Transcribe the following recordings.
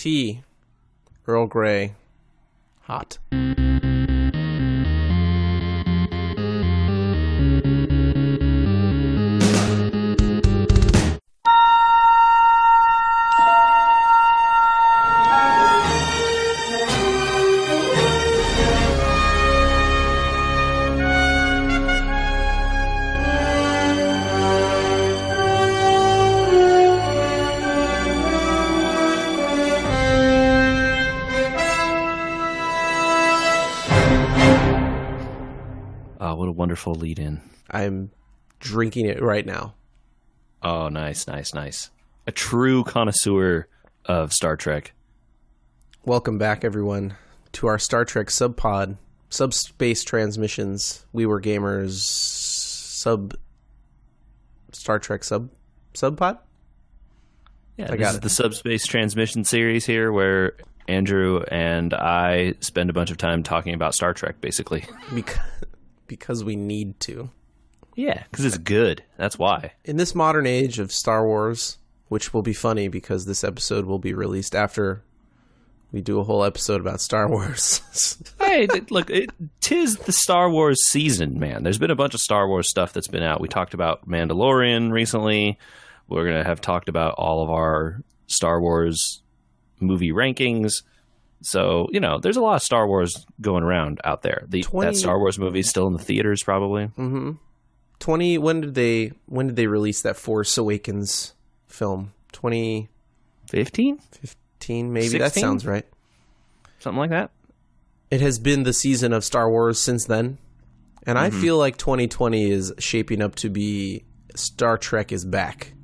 Tea, Earl Grey, hot. Drinking it right now. Oh, nice, nice, nice. A true connoisseur of Star Trek. Welcome back, everyone, to our Star Trek subpod, subspace transmissions. We were gamers, sub Star Trek sub subpod. Yeah, I this got is it. the subspace transmission series here where Andrew and I spend a bunch of time talking about Star Trek, basically. Because because we need to. Yeah, because it's good. That's why. In this modern age of Star Wars, which will be funny because this episode will be released after we do a whole episode about Star Wars. hey, look, it, tis the Star Wars season, man. There's been a bunch of Star Wars stuff that's been out. We talked about Mandalorian recently. We're going to have talked about all of our Star Wars movie rankings. So, you know, there's a lot of Star Wars going around out there. The 20 that Star Wars movie is still in the theaters probably. mm-hmm. Twenty. When did they? When did they release that Force Awakens film? Twenty 15? fifteen, maybe. That sounds right. Something like that. It has been the season of Star Wars since then, and I feel like 2020 is shaping up to be Star Trek is back.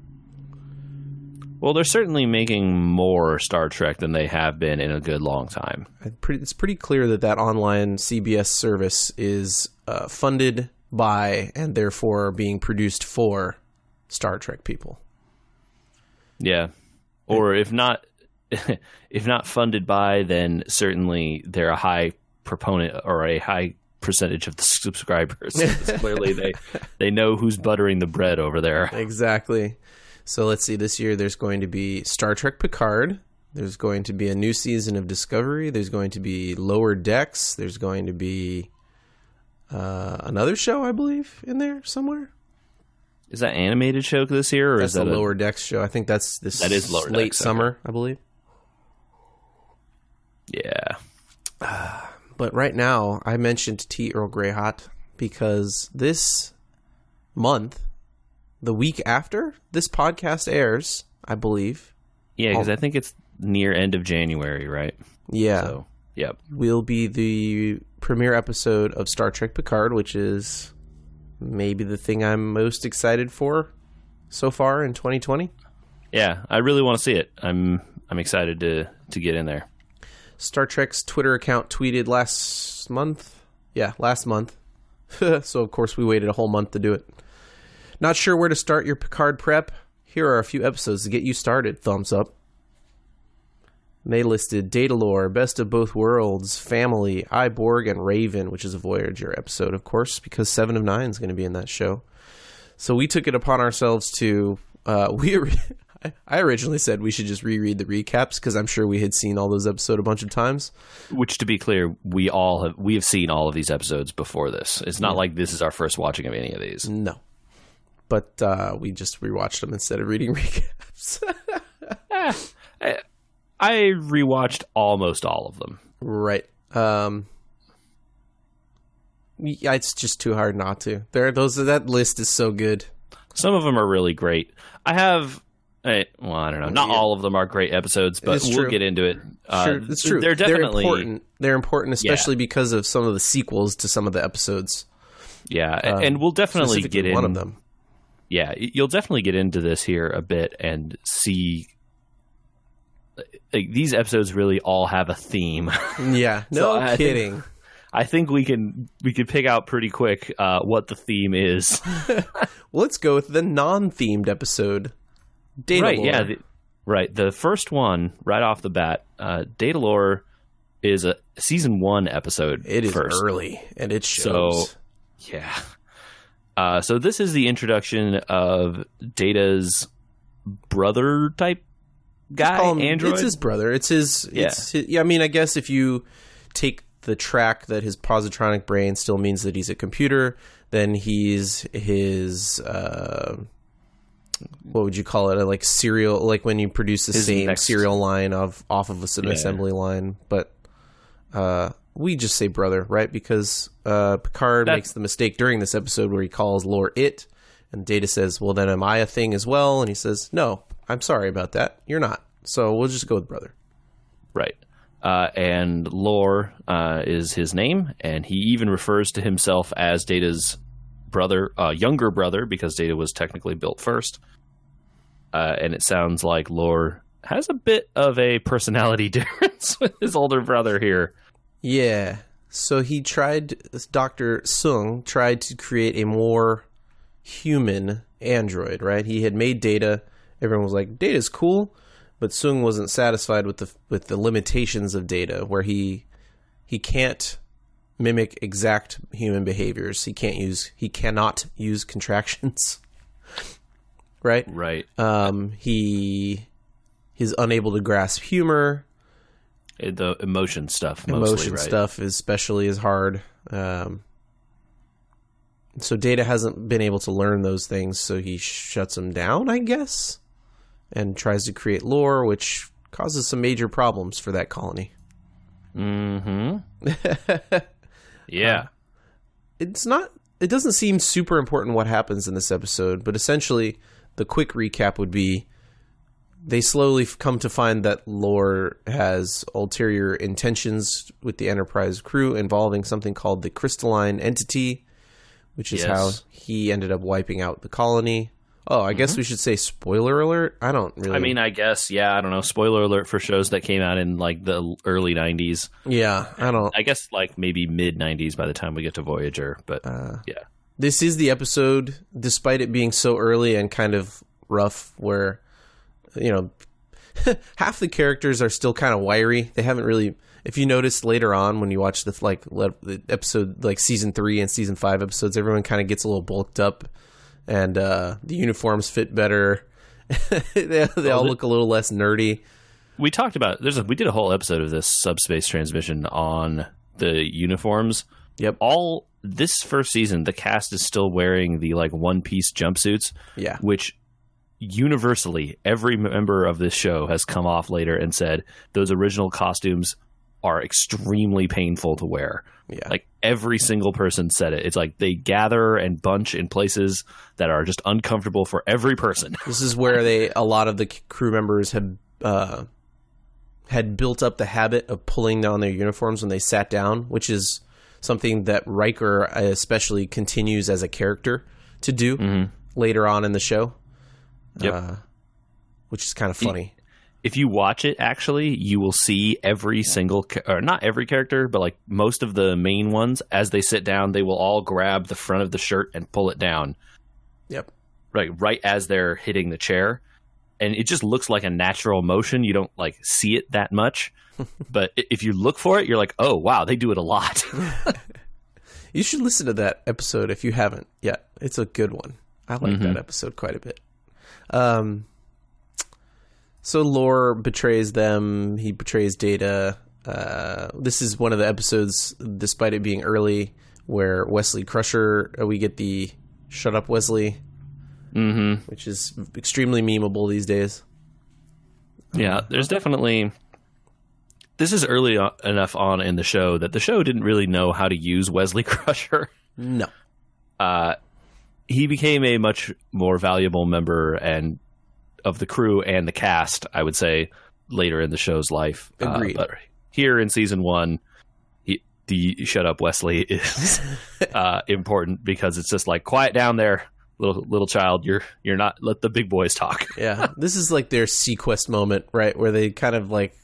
Well, they're certainly making more Star Trek than they have been in a good long time. It's pretty clear that that online CBS service is uh, funded by and therefore being produced for Star Trek people. Yeah. Or if not if not funded by, then certainly they're a high proponent or a high percentage of the subscribers. Clearly they they know who's buttering the bread over there. Exactly. So let's see. This year there's going to be Star Trek Picard. There's going to be a new season of Discovery. There's going to be Lower Decks. There's going to be uh, another show, I believe, in there somewhere. Is that animated show this year or That's is that a- Lower Decks show. I think that's this That is Lower late Decks, okay. summer, I believe. Yeah. But right now, I mentioned tea Earl Grey hot because this month, the week after this podcast airs, I believe, Yeah, cuz I think it's near end of January, right? yeah, So, yep. will be the premiere episode of Star Trek Picard, which is maybe the thing I'm most excited for so far in 2020. Yeah, I really want to see it. I'm I'm excited to to get in there. Star Trek's Twitter account tweeted last month. Yeah, last month. so, of course, we waited a whole month to do it. Not sure where to start your Picard prep? Here are a few episodes to get you started. Thumbs up. They listed Datalore, Best of Both Worlds, Family, I, Borg, and Raven, which is a Voyager episode, of course, because Seven of Nine is going to be in that show. So we took it upon ourselves to. Uh, we I originally said we should just reread the recaps because I'm sure we had seen all those episodes a bunch of times. Which, to be clear, we all have we have seen all of these episodes before this. It's not like this is our first watching of any of these. No. But uh, we just rewatched them instead of reading recaps. I, I rewatched almost all of them. right. Um, yeah, it's just too hard not to. There, those that list is so good. Some of them are really great. I have, eh, well, I don't know. Not Yeah. all of them are great episodes, but we'll get into it. Uh, Sure, it's true. They're definitely, important. They're important, especially because of some of the sequels to some of the episodes. yeah, and we'll definitely get in. one of them. Yeah, you'll definitely get into this here a bit and see. Like, these episodes really all have a theme. Yeah, no So I think- kidding. I think we can we can pick out pretty quick uh, what the theme is. Let's go with the non-themed episode. Data right? lore. Yeah. The, right. The first one, right off the bat, uh, Datalore is a season one episode. it is first. early and it shows. So- Yeah. Uh, so this is the introduction of Data's brother type guy him- android. It's his brother. It's his. Yeah. It's his, yeah. I mean, I guess if you take the track that his positronic brain still means that he's a computer, then he's his. Uh, what would you call it? A, like serial, like when you produce the His same next- serial line of off of an Yeah. assembly line, but uh, we just say brother, right? Because uh, Picard That- makes the mistake during this episode where he calls Lore it, and Data says, "Well, then am I a thing as well?" And he says, "No, I'm sorry about that. You're not. So we'll just go with brother." Right. Uh, and Lore uh, is his name, and he even refers to himself as Data's brother, uh, younger brother, because Data was technically built first. Uh, and it sounds like Lore has a bit of a personality difference with his older brother here. Yeah. So he tried. Doctor Soong tried to create a more human android. Right. He had made Data. Everyone was like, "Data's cool," but Soong wasn't satisfied with the with the limitations of Data, where he he can't mimic exact human behaviors. He can't use. He cannot use contractions. right. Right. Um. He he's unable to grasp humor. The emotion stuff, mostly, emotion right? stuff especially is hard um, so data hasn't been able to learn those things so he shuts them down i guess and tries to create lore which causes some major problems for that colony Mm-hmm. yeah. it's not it doesn't seem super important what happens in this episode but essentially the quick recap would be they slowly come to find that lore has ulterior intentions with the enterprise crew involving something called the crystalline entity which is Yes. how he ended up wiping out the colony oh i guess we should say spoiler alert i don't really I mean, I guess, yeah, I don't know. Spoiler alert for shows that came out in like the early 90s. yeah i don't I guess like maybe mid 90s by the time we get to Voyager, but Uh, yeah. this is the episode, despite it being so early and kind of rough, where you know half the characters are still kind of wiry. They haven't really. If you notice later on when you watch the like le- the episode like season three and season five episodes, everyone kind of gets a little bulked up, and uh, the uniforms fit better. they they all look a little less nerdy. We talked about there's a, we did a whole episode of this subspace transmission on the uniforms. Yep. All this first season, the cast is still wearing the like one piece jumpsuits, Yeah. which universally every member of this show has come off later and said those original costumes are extremely painful to wear. Yeah. Like every single person said it. It's like they gather and bunch in places that are just uncomfortable for every person. This is where they a lot of the crew members had uh, had built up the habit of pulling down their uniforms when they sat down, which is something that Riker especially continues as a character to do later on in the show. Yep. Uh, which is kind of funny. If you watch it actually you will see every single or not every character but like most of the main ones as they sit down they will all grab the front of the shirt and pull it down Yep. right right as they're hitting the chair and it just looks like a natural motion you don't like see it that much but if you look for it you're like oh wow they do it a lot You should listen to that episode if you haven't yet. It's a good one. I like that episode quite a bit. Um, so Lore betrays them. He betrays Data. Uh, this is one of the episodes, despite it being early, where Wesley Crusher. Uh, we get the "Shut up, Wesley," mm-hmm which is extremely memeable these days. Yeah, there's definitely. This is early enough on in the show that the show didn't really know how to use Wesley Crusher. No. Uh, he became a much more valuable member and of the crew and the cast. I would say later in the show's life. Uh, but here in season one, he, the "Shut Up, Wesley" is uh, important because it's just like quiet down there, little little child. You're you're not let the big boys talk. Yeah, this is like their seaQuest moment, right? Where they kind of like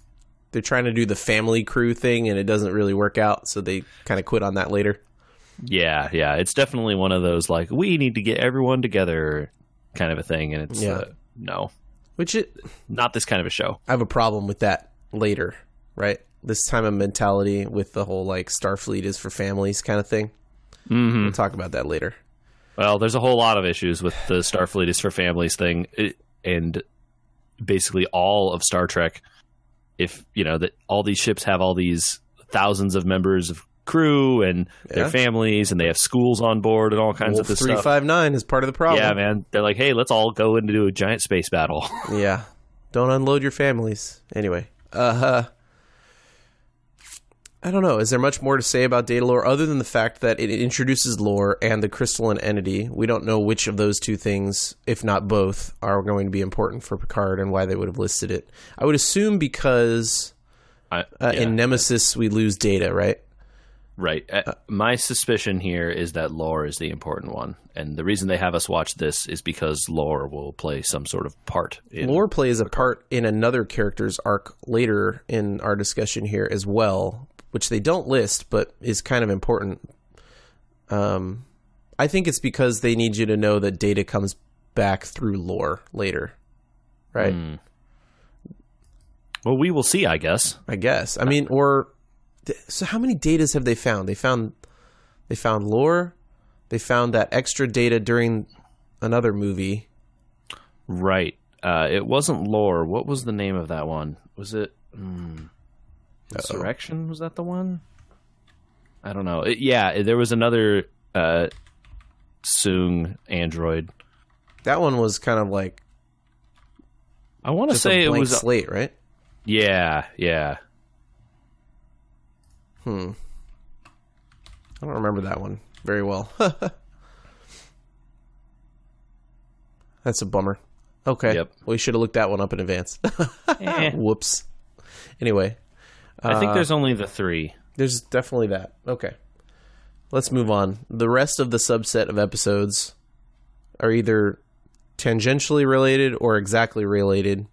they're trying to do the family crew thing, and it doesn't really work out, so they kind of quit on that later. Yeah, yeah, it's definitely one of those like we need to get everyone together kind of a thing, and it's Yeah. uh, no, Which it, not this kind of a show. I have a problem with that later, right? This time of mentality with the whole like Starfleet is for families kind of thing. Mm-hmm. We'll talk about that later. Well, there's a whole lot of issues with the Starfleet is for families thing, it, and basically all of Star Trek. If you know that all these ships have all these thousands of members of crew and their families, and they have schools on board and all kinds Wolf of this three stuff. five nine is part of the problem. Yeah, man. They're like, hey, let's all go into a giant space battle. Yeah. Don't unload your families. Anyway, Uh huh. I don't know. Is there much more to say about data lore other than the fact that it introduces lore and the crystalline entity? We don't know which of those two things, if not both, are going to be important for Picard and why they would have listed it. I would assume because I, uh, yeah. in Nemesis we lose data, right? Right. Uh, My suspicion here is that lore is the important one, and the reason they have us watch this is because lore will play some sort of part. In, Lore plays a part in another character's arc later in our discussion here as well, which they don't list, but is kind of important. Um, I think it's because they need you to know that data comes back through lore later, right? Hmm. Well, we will see, I guess. I guess. I mean, or so how many datas have they found? They found they found lore. They found that extra data during another movie. Right. Uh, it wasn't lore. What was the name of that one? Was it hmm, Insurrection? Was that the one? I don't know. It- yeah, there was another uh, Soong android. That one was kind of like I want to say it was. slate, right? Yeah, yeah. Hmm. I don't remember that one very well. That's a bummer. Okay. Yep. We should have looked that one up in advance. Eh. Whoops. Anyway, I think Uh, there's only the three. there's definitely that. Okay. Let's move on. The rest of the subset of episodes are either tangentially related or exactly related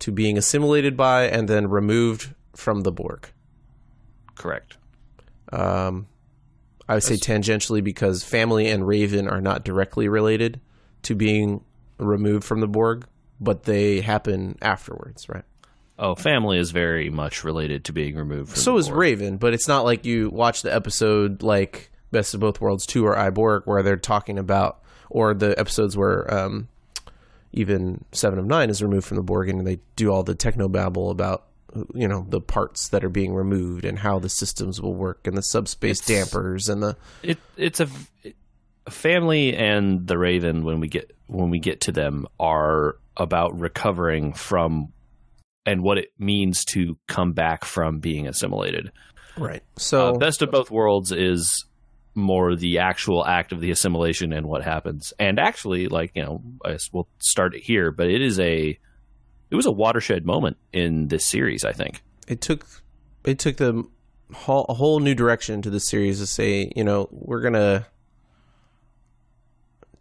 to being assimilated by and then removed from the Borg. Correct. Um, I would say tangentially because family and Raven are not directly related to being removed from the Borg, but they happen afterwards, right? Oh, family is very much related to being removed. From So the is board. Raven, but it's not like you watch the episode like Best of Both Worlds 2 or I, Borg where they're talking about, or the episodes where um, even Seven of Nine is removed from the Borg and they do all the techno babble about you know the parts that are being removed and how the systems will work and the subspace It's- dampers and the It it's a, a family and the Raven when we get when we get to them are about recovering from and what it means to come back from being assimilated. right. So uh, best of both worlds is more the actual act of the assimilation and what happens. And actually, like you know, I we'll start it here, but it is a it was a watershed moment in this series. I think. it took it took the a whole new direction to the series to say, you know, we're gonna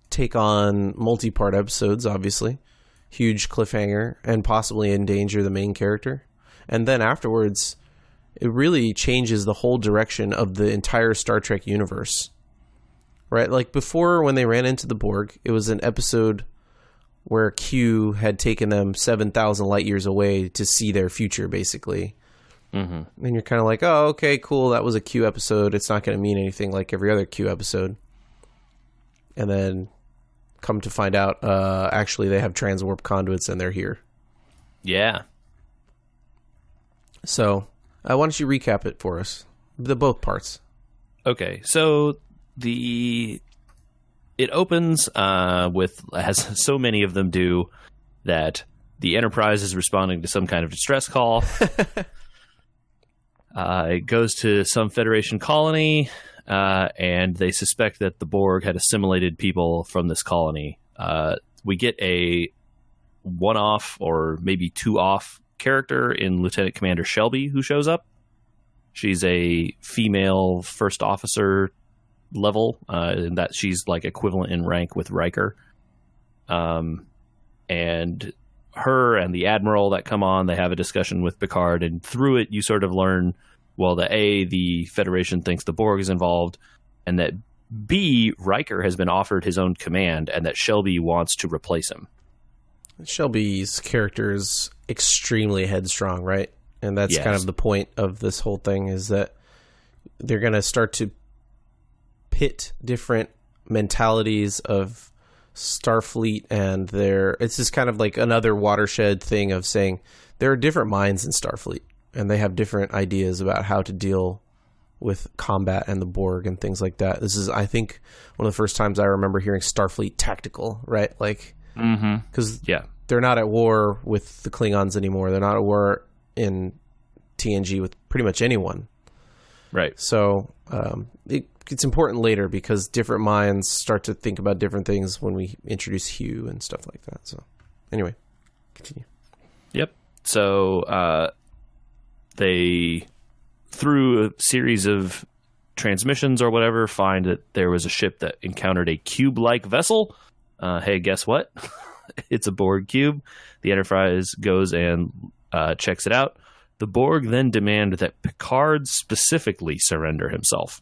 take on multi-part episodes, obviously, huge cliffhanger, and possibly endanger the main character, and then afterwards, it really changes the whole direction of the entire Star Trek universe. Right, like before, when they ran into the Borg, it was an episode where Q had taken them seven thousand light years away to see their future, basically Mm-hmm. and you're kind of like, oh, okay, cool. That was a Q episode. It's not going to mean anything like every other Q episode. And then come to find out, uh, actually, they have transwarp conduits and they're here. Yeah. So, uh, why don't you recap it for us? The both parts. Okay, so the it opens uh, with as so many of them do that the Enterprise is responding to some kind of distress call. uh, it goes to some Federation colony, uh, and they suspect that the Borg had assimilated people from this colony. Uh, we get a one-off or maybe two-off character in Lieutenant Commander Shelby who shows up. She's a female first officer level, uh, in that she's like equivalent in rank with Riker. Um, and her and the admiral that come on, they have a discussion with Picard, and through it, you sort of learn well that a the Federation thinks the Borg is involved, and that b Riker has been offered his own command, and that Shelby wants to replace him. Shelby's character is extremely headstrong, right? And that's Yes. kind of the point of this whole thing is that they're going to start to pit different mentalities of Starfleet and their it's just kind of like another watershed thing of saying there are different minds in Starfleet and they have different ideas about how to deal with combat and the Borg and things like that. This is I think one of the first times I remember hearing Starfleet tactical, right? Like Mm-hmm. cuz Yeah. they're not at war with the Klingons anymore. They're not at war in TNG with pretty much anyone. Right. So um, it, it's important later because different minds start to think about different things when we introduce Hugh and stuff like that. So anyway, continue. Yep. So uh, they, through a series of transmissions or whatever, find that there was a ship that encountered a cube-like vessel. Uh, hey, guess what? it's a Borg cube. The Enterprise goes and uh, checks it out. The Borg then demand that Picard specifically surrender himself.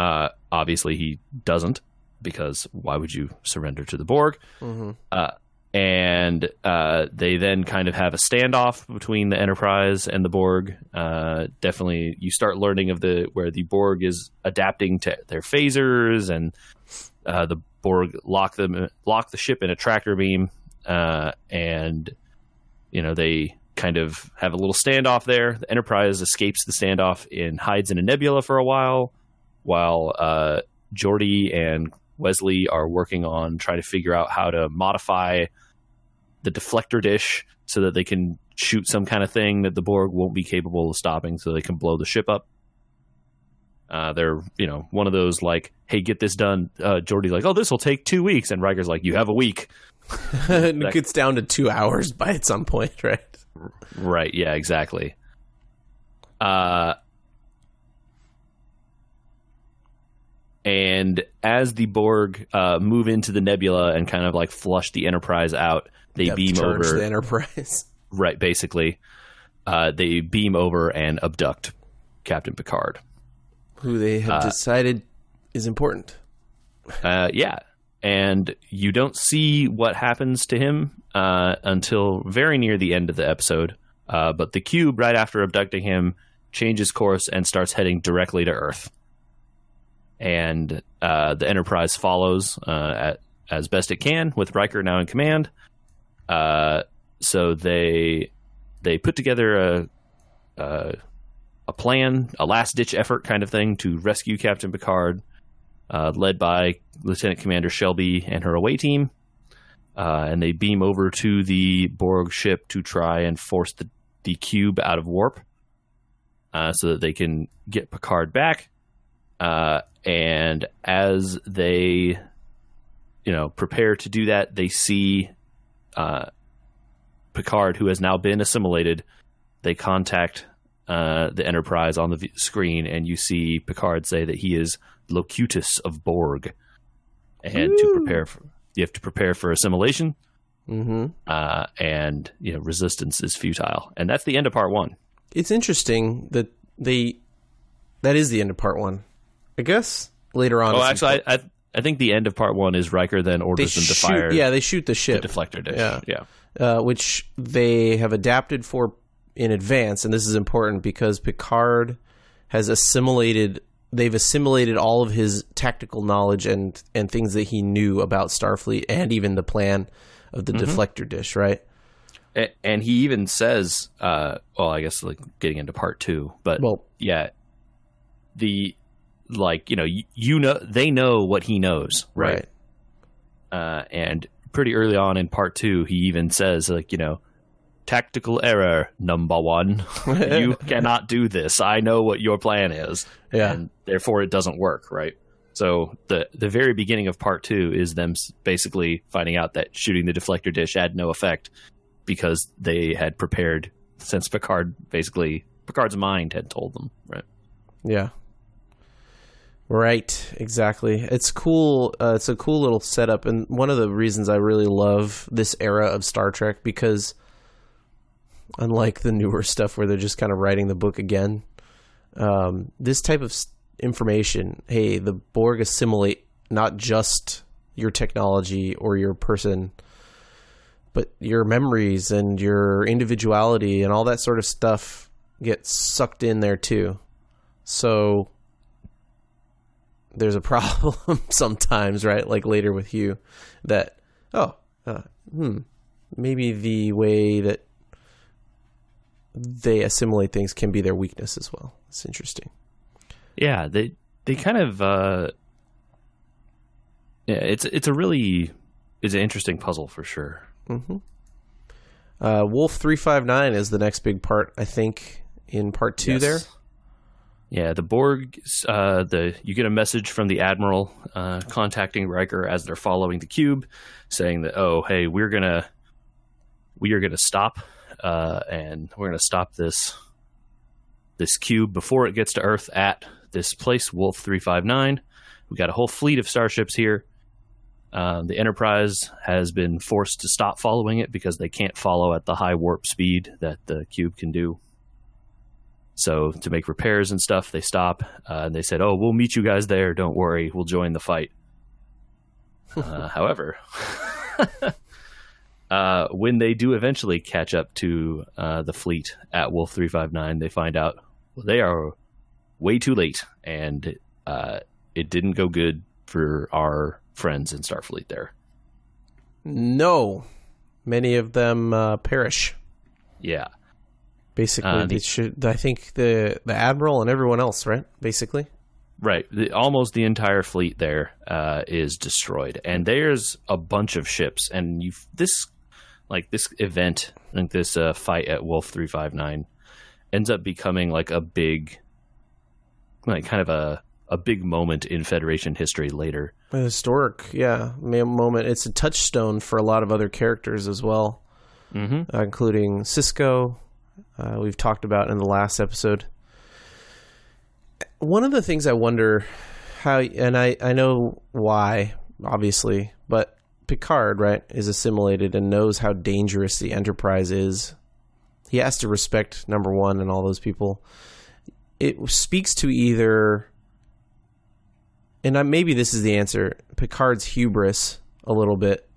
Uh, obviously, he doesn't, because why would you surrender to the Borg? Mm-hmm. Uh, and uh, they then kind of have a standoff between the Enterprise and the Borg. Uh, definitely, you start learning of the where the Borg is adapting to their phasers, and uh, the Borg lock them lock the ship in a tractor beam, uh, and you know they kind of have a little standoff there. The Enterprise escapes the standoff and hides in a nebula for a while, while uh, Geordi and Wesley are working on trying to figure out how to modify the deflector dish so that they can shoot some kind of thing that the Borg won't be capable of stopping, so they can blow the ship up. Uh, they're, you know, one of those like, "Hey, get this done." Uh, Geordi's like, "Oh, this will take two weeks," and Riker's like, "You have a week." it gets down to two hours by at some point, right? Right. Yeah. Exactly. Uh, and as the Borg uh, move into the nebula and kind of like flush the Enterprise out, they Depth beam over. the Enterprise. right. Basically, uh, they beam over and abduct Captain Picard. Who they have decided is important. Uh, yeah. And you don't see what happens to him uh, until very near the end of the episode. Uh, but the cube, right after abducting him, changes course and starts heading directly to Earth. And uh, the Enterprise follows uh, at, as best it can, with Riker now in command. Uh, so they they put together a, a a plan, a last ditch effort kind of thing to rescue Captain Picard uh, led by Lieutenant Commander Shelby and her away team. Uh, and they beam over to the Borg ship to try and force the, the cube out of warp uh, so that they can get Picard back. Uh, and as they, you know, prepare to do that, they see uh, Picard, who has now been assimilated. They contact uh, the Enterprise on the v- screen, and you see Picard say that he is Locutus of Borg, and to prepare for you have to prepare for assimilation, Mm-hmm. uh, and you know resistance is futile, and that's the end of part one. It's interesting that they that is the end of part one. I guess later on. Oh, actually, I, I I think the end of part one is Riker then orders them to shoot. fire Yeah, they shoot the ship, the deflector dish. Yeah. yeah, uh, which they have adapted for in advance, and this is important because Picard has assimilated. They've assimilated all of his tactical knowledge and and things that he knew about Starfleet, and even the plan of the deflector dish. Right? And he even says, uh, well, I guess like getting into part two, but Well, yeah, the like you know you, you know they know what he knows, right? right. Uh, and pretty early on in part two, he even says like you know tactical error number one, you cannot do this. I know what your plan is, Yeah. and therefore it doesn't work, right? So the the very beginning of part two is them basically finding out that shooting the deflector dish had no effect because they had prepared since Picard basically Picard's mind had told them, right? Yeah. Right, exactly. It's cool. Uh, it's a cool little setup, and one of the reasons I really love this era of Star Trek because, unlike the newer stuff where they're just kind of writing the book again, um, this type of information, hey, the Borg assimilate not just your technology or your person, but your memories and your individuality and all that sort of stuff gets sucked in there too. So there's a problem sometimes, right? Like later with Hugh, that oh, uh, hmm, maybe the way that they assimilate things can be their weakness as well. It's interesting. Yeah, they they kind of uh, yeah, it's it's a really it's an interesting puzzle for sure. Mm-hmm. Uh, Wolf three five nine is the next big part, I think, in part two. Yes. There, Yeah, the Borg. Uh, the you get a message from the admiral uh, contacting Riker as they're following the cube, saying that oh hey we're gonna we are gonna stop uh, and we're gonna stop this this cube before it gets to Earth at this place Wolf three five nine. We got a whole fleet of starships here. Um, the Enterprise has been forced to stop following it because they can't follow at the high warp speed that the cube can do. So to make repairs and stuff, they stop uh, and they said, "Oh, we'll meet you guys there. Don't worry, we'll join the fight." uh, however, uh, when they do eventually catch up to uh, the fleet at Wolf Three Five Nine, they find out well, they are way too late, and uh, it didn't go good for our friends in Starfleet. There, no, many of them uh, perish. yeah, Basically, Uh, the- should. I think the the admiral and everyone else, right? Basically, Right. The, almost the entire fleet there uh, is destroyed, and there's a bunch of ships. And you this like this event, like this uh, fight at Wolf three five nine, ends up becoming like a big, like kind of a a big moment in Federation history later. a historic, yeah, moment. It's a touchstone for a lot of other characters as well, Mm-hmm. uh, including Sisko. Uh, we've talked about in the last episode. One of the things I wonder how, and I I know why, obviously, but Picard, right, is assimilated and knows how dangerous the Enterprise is. He has to respect number one and all those people. It speaks to either, and I, maybe this is the answer: Picard's hubris a little bit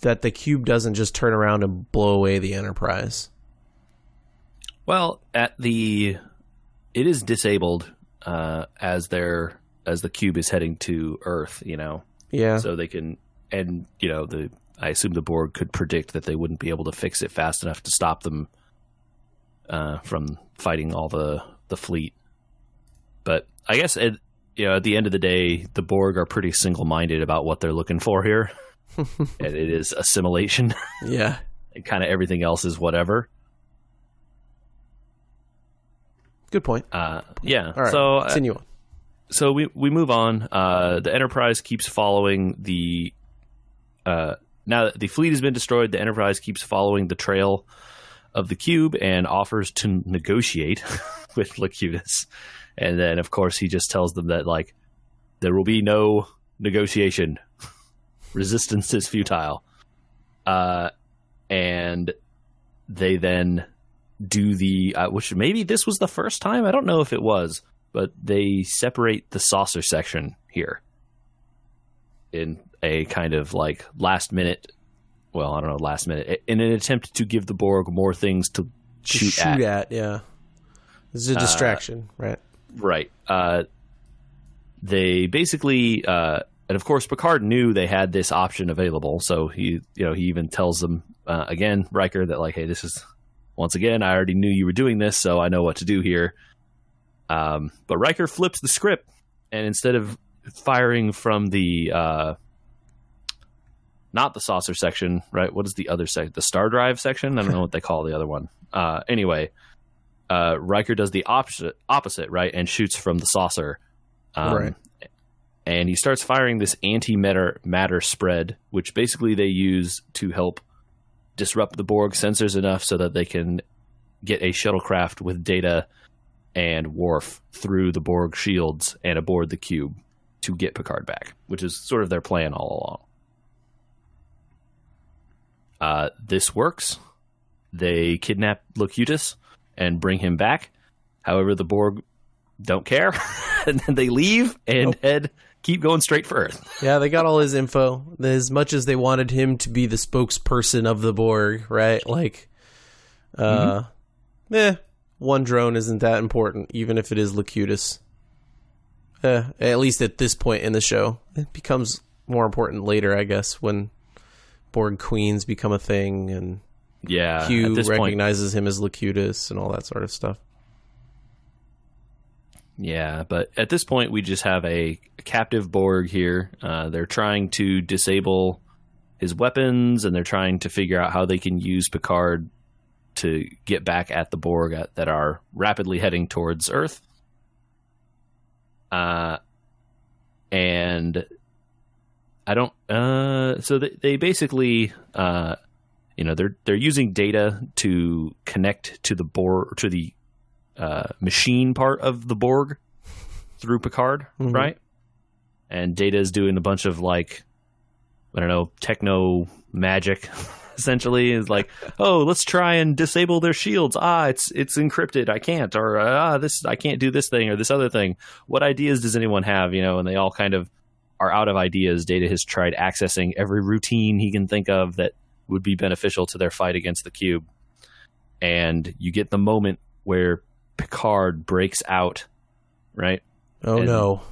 that the cube doesn't just turn around and blow away the Enterprise. Well, at the it is disabled uh, as their as the cube is heading to Earth. You know, Yeah, so they can and you know the I assume the Borg could predict that they wouldn't be able to fix it fast enough to stop them uh, from fighting all the the fleet. But I guess at you know at the end of the day, the Borg are pretty single minded about what they're looking for here, and it is assimilation. yeah. and kind of everything else is whatever. Good point. Uh, yeah. All right, So uh, continue on. so we we move on. Uh, the Enterprise keeps following the. Uh, now that the fleet has been destroyed, the Enterprise keeps following the trail of the cube and offers to negotiate with Locutus. And then, of course, he just tells them that like there will be no negotiation. Resistance is futile. Uh, and they then do the uh, which maybe this was the first time. I don't know if it was, but they separate the saucer section here in a kind of like last minute. Well, I don't know, last minute in an attempt to give the Borg more things to To shoot, shoot at. at. yeah. This is a distraction, right? Right. Uh, they basically, uh, and of course, Picard knew they had this option available, so he, you know, he even tells them uh, again, Riker, that like, hey, this is once again, I already knew you were doing this, so I know what to do here. Um, but Riker flips the script, and instead of firing from the uh, not the saucer section, right? What is the other section? The star drive section? I don't know what they call the other one. Uh, anyway, uh, Riker does the opposite, opposite, right, and shoots from the saucer. Um, Right. And he starts firing this anti-matter matter spread, which basically they use to help disrupt the Borg sensors enough so that they can get a shuttlecraft with data and Worf through the Borg shields and aboard the cube to get Picard back, which is sort of their plan all along. Uh, this works. They kidnap Locutus and bring him back. However, the Borg don't care, and then they leave and Nope. head keep going straight for Earth. Yeah, they got all his info. As much as they wanted him to be the spokesperson of the Borg, right? Like, uh, Mm-hmm. eh, one drone isn't that important, even if it is Locutus. Uh, at least at this point in the show, it becomes more important later, I guess, when Borg queens become a thing and Yeah, Hugh this point, recognizes him as Locutus and all that sort of stuff. Yeah, but at this point, we just have a captive Borg here. Uh, they're trying to disable his weapons, and they're trying to figure out how they can use Picard to get back at the Borg at, that are rapidly heading towards Earth. Uh, and I don't. Uh, so they, they basically, uh, you know, they're they're using data to connect to the Borg to the uh, machine part of the Borg through Picard, Mhm. right? And Data is doing a bunch of like, I don't know, techno magic. Essentially, is like, oh, let's try and disable their shields. Ah, it's it's encrypted. I can't, or ah, this I can't do this thing or this other thing. What ideas does anyone have? You know, and they all kind of are out of ideas. Data has tried accessing every routine he can think of that would be beneficial to their fight against the cube. And you get the moment where Picard breaks out, right? Oh And- no.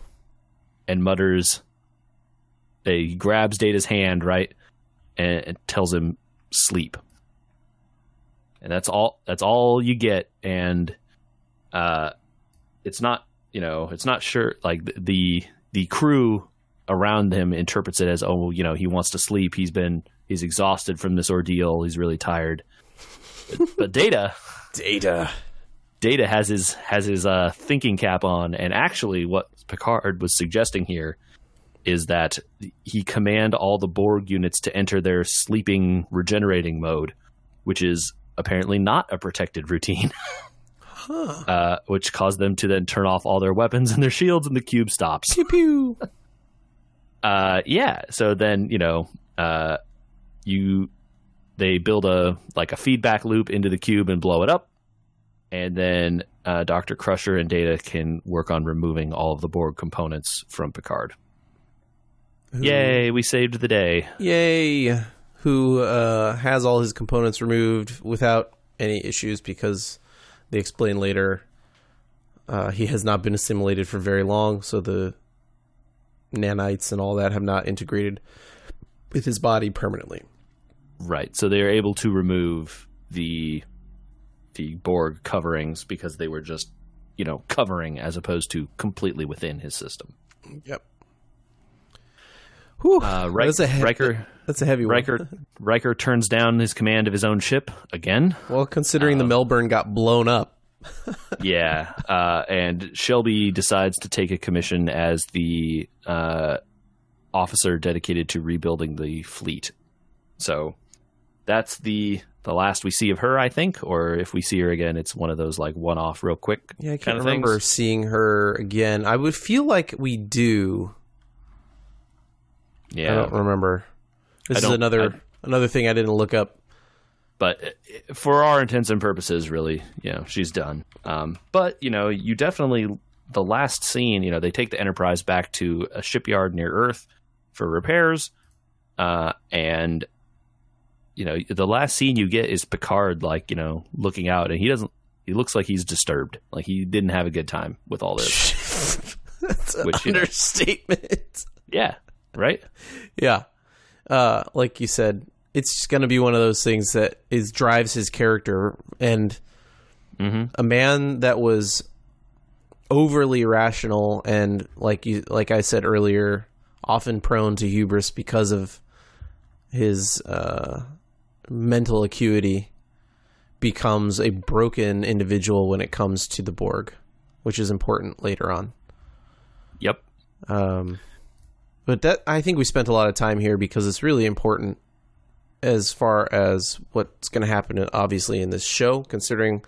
And mutters, he grabs Data's hand, right? And, and tells him, sleep. And that's all, that's all you get. And, uh, it's not, you know, it's not sure, like the, the, the crew around him interprets it as, oh, you know, he wants to sleep. He's been, he's exhausted from this ordeal. He's really tired. But, but Data, Data. Data has his has his uh, thinking cap on, and actually, what Picard was suggesting here is that he command all the Borg units to enter their sleeping regenerating mode, which is apparently not a protected routine, Huh. uh, which caused them to then turn off all their weapons and their shields, and the cube stops. Pew pew. Uh, yeah. So then you know, uh, you they build a like a feedback loop into the cube and blow it up, and then uh, Doctor Crusher and Data can work on removing all of the Borg components from Picard. Who- Yay! We saved the day. Yay. Who uh, has all his components removed without any issues because they explain later uh, he has not been assimilated for very long, so the nanites and all that have not integrated with his body permanently. Right. So they are able to remove the the Borg coverings because they were just you know covering as opposed to completely within his system. Yep. Whew, Uh, Ri- that's a he- Riker That's a heavy one. Riker Riker turns down his command of his own ship again. Well, considering the Um, Melbourne got blown up, yeah, uh, and Shelby decides to take a commission as the uh, officer dedicated to rebuilding the fleet. So that's the the last we see of her, I think. Or if we see her again, it's one of those like one off, real quick. yeah, I can't remember things. seeing her again. I would feel like we do. Yeah, I don't remember. This is don't- another I- another thing I didn't look up. but uh, for our intents and purposes, really, you know, she's done. Um, but you know, you definitely the last scene. You know, they take the Enterprise back to a shipyard near Earth for repairs, uh, and you know, the last scene you get is Picard, like you know, looking out, and he doesn't. He looks like he's disturbed, like he didn't have a good time with all this. That's an Which, you know. understatement. yeah, right. yeah, uh, like you said, it's just going to be one of those things that is drives his character, and hmm a man that was overly rational and like you like I said earlier, often prone to hubris because of his uh, mental acuity becomes a broken individual when it comes to the Borg, which is important later on. Yep. Um, but that I think we spent a lot of time here because it's really important as far as what's going to happen, obviously, in this show, considering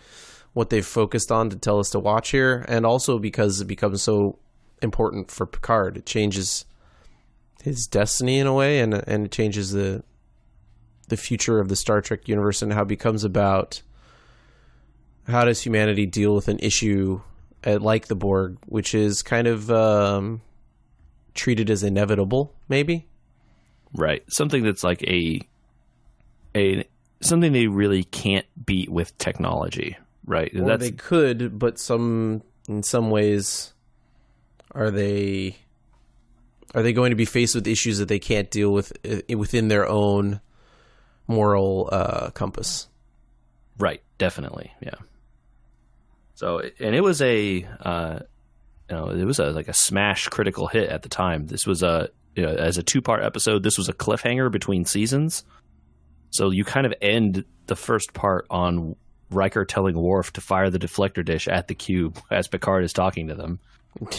what they've focused on to tell us to watch here, and also because it becomes so important for Picard. It changes his destiny in a way, and and it changes the the future of the Star Trek universe and how it becomes about how does humanity deal with an issue uh, like the Borg, which is kind of um, treated as inevitable, maybe. Right. Something that's like a a something they really can't beat with technology. Right. Or that's they could, but some in some ways Are they are they going to be faced with issues that they can't deal with uh, within their own moral uh, compass? Right, definitely, yeah. So, and it was a, uh, you know, it was a, like a smash critical hit at the time. This was a, you know, as a two part episode. This was a cliffhanger between seasons. So you kind of end the first part on Riker telling Worf to fire the deflector dish at the cube as Picard is talking to them.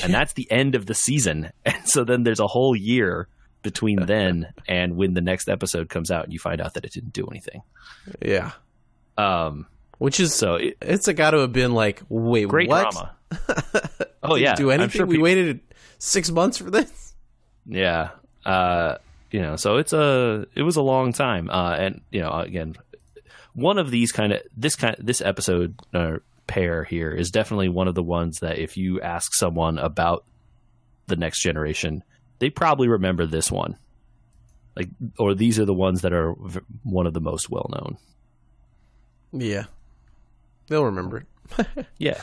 And that's the end of the season. And so then there's a whole year between then and when the next episode comes out and you find out that it didn't do anything. Yeah. Um Which is so it, it's got to have been like, wait, great what? drama. oh yeah. do anything? I'm sure we people- waited six months for this. Yeah. Uh, you know, so it's a it was a long time. Uh, and you know, again, one of these kind of this kind this episode uh, pair here is definitely one of the ones that if you ask someone about the next generation, they probably remember this one. Like, or these are the ones that are v- one of the most well known. Yeah, they'll remember it. Yeah.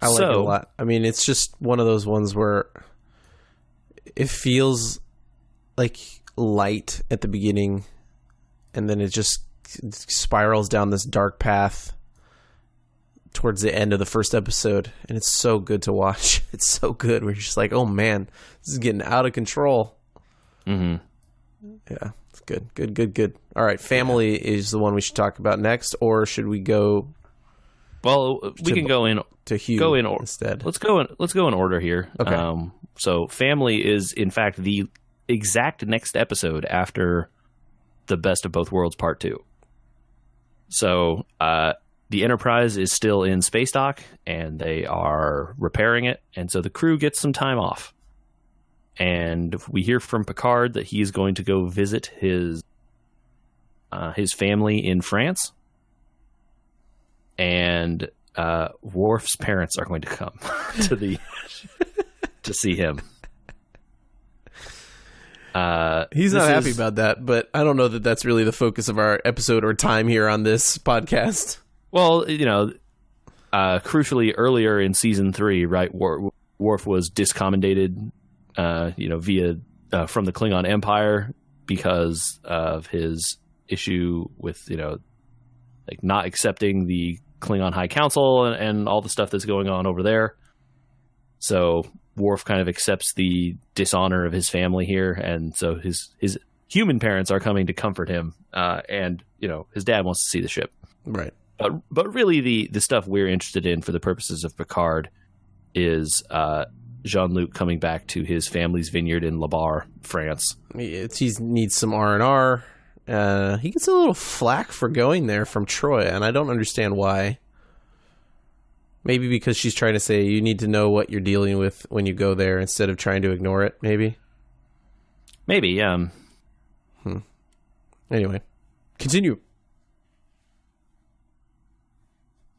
I like it a lot. I mean, it's just one of those ones where it feels like light at the beginning, and then it just spirals down this dark path towards the end of the first episode, and it's so good to watch. It's so good. We're just like, oh man, this is getting out of control. Mm-hmm. Yeah, it's good, good, good, good. All right, family is the one we should talk about next, or should we go Well, we To- can go in to Hugh Go in or- instead? Let's go in. Let's go in order here. Okay. Um, so, family is in fact the exact next episode after the Best of Both Worlds Part Two. So, uh, the Enterprise is still in space dock, and they are repairing it, and so the crew gets some time off. And we hear from Picard that he is going to go visit his uh, his family in France, and uh, Worf's parents are going to come to the to see him. Uh, He's not happy is- about that, but I don't know that that's really the focus of our episode or time here on this podcast. Well, you know, uh, crucially, earlier in season three, right, Wor- Worf was discommendated, uh, you know, via uh, from the Klingon Empire because of his issue with you know, like not accepting the Klingon High Council and, and all the stuff that's going on over there. So Worf kind of accepts the dishonor of his family here, and so his his human parents are coming to comfort him, uh, and you know, his dad wants to see the ship Right. But but really the the stuff we're interested in for the purposes of Picard is uh, Jean Luc coming back to his family's vineyard in La Barre, France. He needs some R and R. Uh, he gets a little flack for going there from Troi, and I don't understand why. Maybe because she's trying to say you need to know what you're dealing with when you go there instead of trying to ignore it. Maybe. Maybe, um, Hmm. Anyway, continue.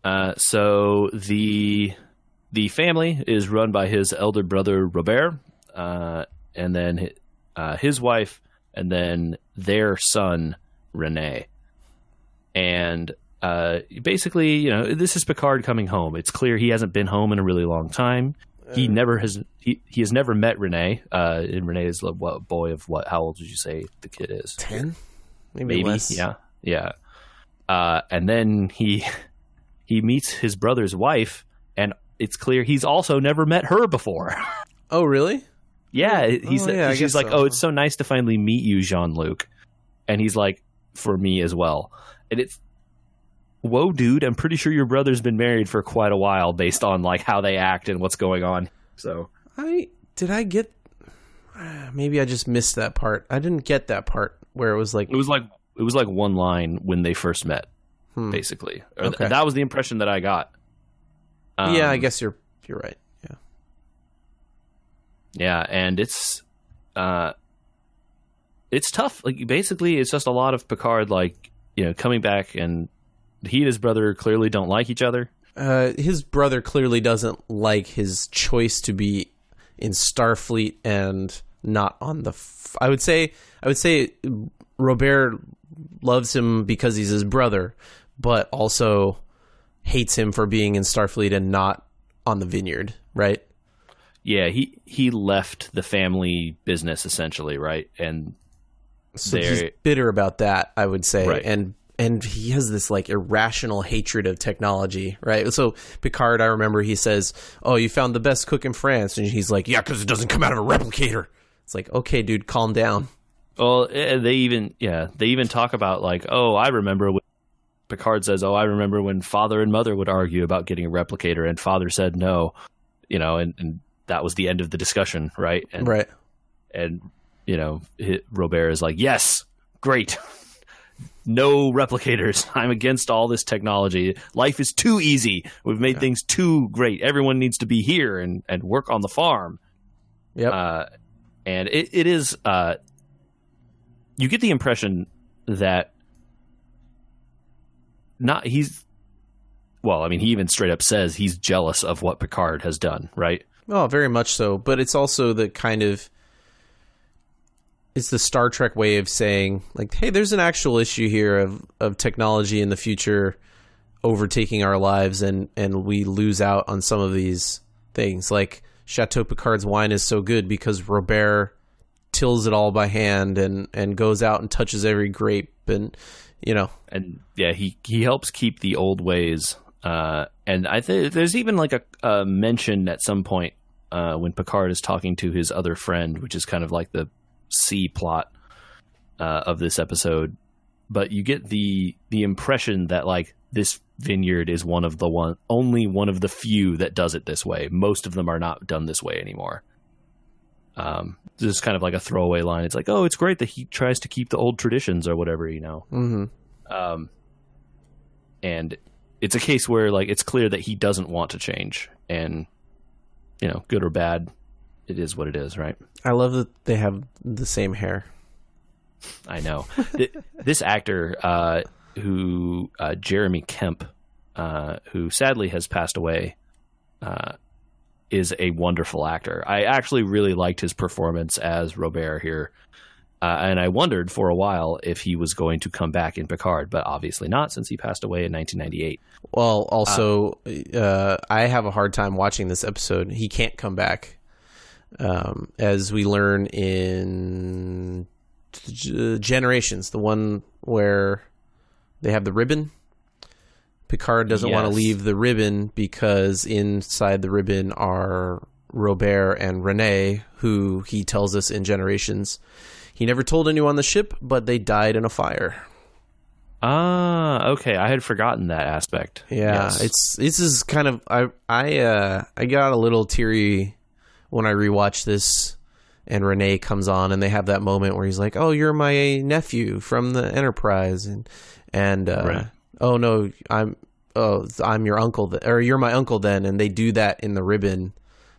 Uh, so the the family is run by his elder brother Robert, uh, and then uh, his wife, and then their son Rene, and uh, basically, you know, this is Picard coming home. It's clear he hasn't been home in a really long time. He never has. He, he has never met Renee. Uh, and Renee is a what, boy of what? How old did you say the kid is? Ten, maybe, Maybe. less. Yeah. Yeah. Uh, and then he he meets his brother's wife, and it's clear he's also never met her before. Oh, really? yeah. He's Oh, yeah, she's like, so. oh, it's so nice to finally meet you, Jean Luc, and he's like, for me as well, and it's. Whoa, dude! I'm pretty sure your brother's been married for quite a while, based on like how they act and what's going on. So I did. I get. ah, Maybe I just missed that part. I didn't get that part where it was like, it was like it was like one line when they first met, hmm. basically. Th- Okay. that was the impression that I got. yeah, I Um, guess you're you're right. Yeah. Yeah, and it's uh it's tough. Like basically it's just a lot of Picard like, you know, coming back and he and his brother clearly don't like each other. Uh, his brother clearly doesn't like his choice to be in Starfleet and not on the. F- I would say I would say Robert loves him because he's his brother, but also hates him for being in Starfleet and not on the Vineyard. Right? yeah, he he left the family business essentially, right? And So he's bitter about that, I would say, Right. and and he has this like irrational hatred of technology, right? So Picard, I remember he says, "Oh, you found the best cook in France," and he's like, "Yeah, because it doesn't come out of a replicator." It's like, okay, dude, calm down. well, eh, they even yeah, they even talk about like, oh, I remember when Picard says, oh, I remember when father and mother would argue about getting a replicator, and father said no, you know, and, and that was the end of the discussion, right? And Right. and you know Robert is like, yes, great. No replicators. I'm against all this technology. Life is too easy. We've made things too great. Everyone needs to be here and, and work on the farm. Yep. Uh, and it, it is. Uh, you get the impression that not he's. Well, I mean, he even straight up says he's jealous of what Picard has done. Right? Oh, very much so. But it's also the kind of it's the Star Trek way of saying like, hey, there's an actual issue here of of technology in the future overtaking our lives and and we lose out on some of these things. Like Chateau Picard's wine is so good because Robert tills it all by hand and and goes out and touches every grape and you know and yeah, he he helps keep the old ways. Uh, and I think there's even like a, a mention at some point uh, when Picard is talking to his other friend, which is kind of like the C plot uh, of this episode. But you get the the impression that like this vineyard is one of the one only one of the few that does it this way. Most of them are not done this way anymore. Um, is kind of like a throwaway line. It's like, oh, it's great that he tries to keep the old traditions or whatever, you know? Mhm um, and it's a case where like it's clear that he doesn't want to change. And you know good or bad it is what it is right? I love that they have the same hair. i know. Th- this actor uh, who uh, jeremy kemp uh, who sadly has passed away uh, is a wonderful actor i actually really liked his performance as robert here uh, and I wondered for a while if he was going to come back in Picard, but obviously not, since he passed away in 1998. Well, also, uh, I have a hard time watching this episode. He can't come back, um, as we learn in G- Generations, the one where they have the ribbon. Picard doesn't want to leave the ribbon because inside the ribbon are Robert and Renee, who he tells us in Generations he never told anyone on the ship, but they died in a fire. Ah, okay. I had forgotten that aspect. Yeah, Yes. it's this is kind of I I uh I got a little teary when I rewatched this and Renee comes on and they have that moment where he's like, "Oh, you're my nephew from the Enterprise," and and uh, Right. oh no, I'm oh I'm your uncle th- or you're my uncle then, and they do that in the ribbon,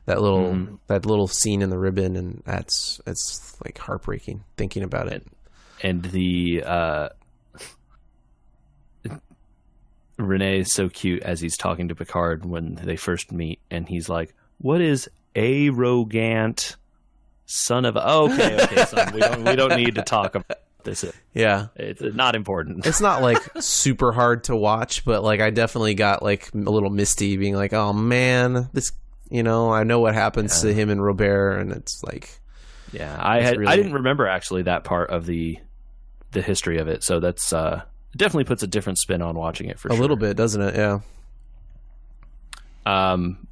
that little Mm-hmm. that little scene in the ribbon, and that's it's like heartbreaking thinking about it. and the uh, Renee is so cute as he's talking to Picard when they first meet, and he's like, "What is arrogant son of?" A-? Oh, okay, okay, son. We don't we don't need to talk about this. Yeah, It's not important. it's not like super hard to watch, but like I definitely got like a little misty, being like, "Oh man, this." You know, I know what happens to him and Robert, and it's like, Yeah, I had really- I didn't remember actually that part of the the history of it, so that's uh, definitely puts a different spin on watching it for a sure. little bit, doesn't it? Yeah. Um,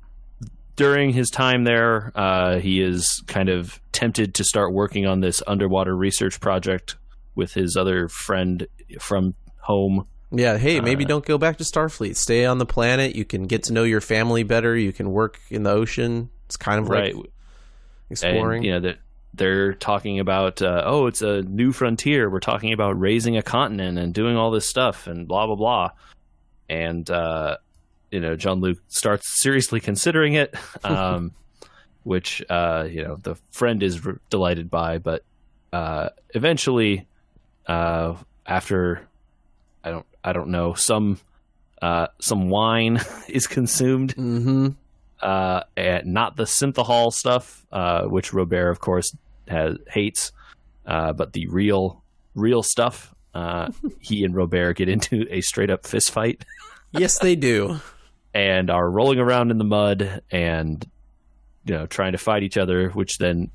during his time there, uh, he is kind of tempted to start working on this underwater research project with his other friend from home. Yeah. Hey, Uh, maybe don't go back to Starfleet. Stay on the planet. You can get to know your family better. You can work in the ocean. It's kind of Right. like exploring. And, you know, that they're talking about, uh, oh, it's a new frontier. We're talking about raising a continent and doing all this stuff and blah, blah, blah. And, uh, you know, Jean Luc starts seriously considering it, um, which, uh, you know, the friend is r- delighted by. But uh, eventually, uh, after, I don't, I don't know, some. Uh, some wine is consumed mm-hmm. uh, and not the synthehol stuff, uh, which Robert, of course, has hates, uh, but the real, real stuff. Uh, he and Robert get into a straight up fist fight yes, they do. and are rolling around in the mud and you know trying to fight each other, which then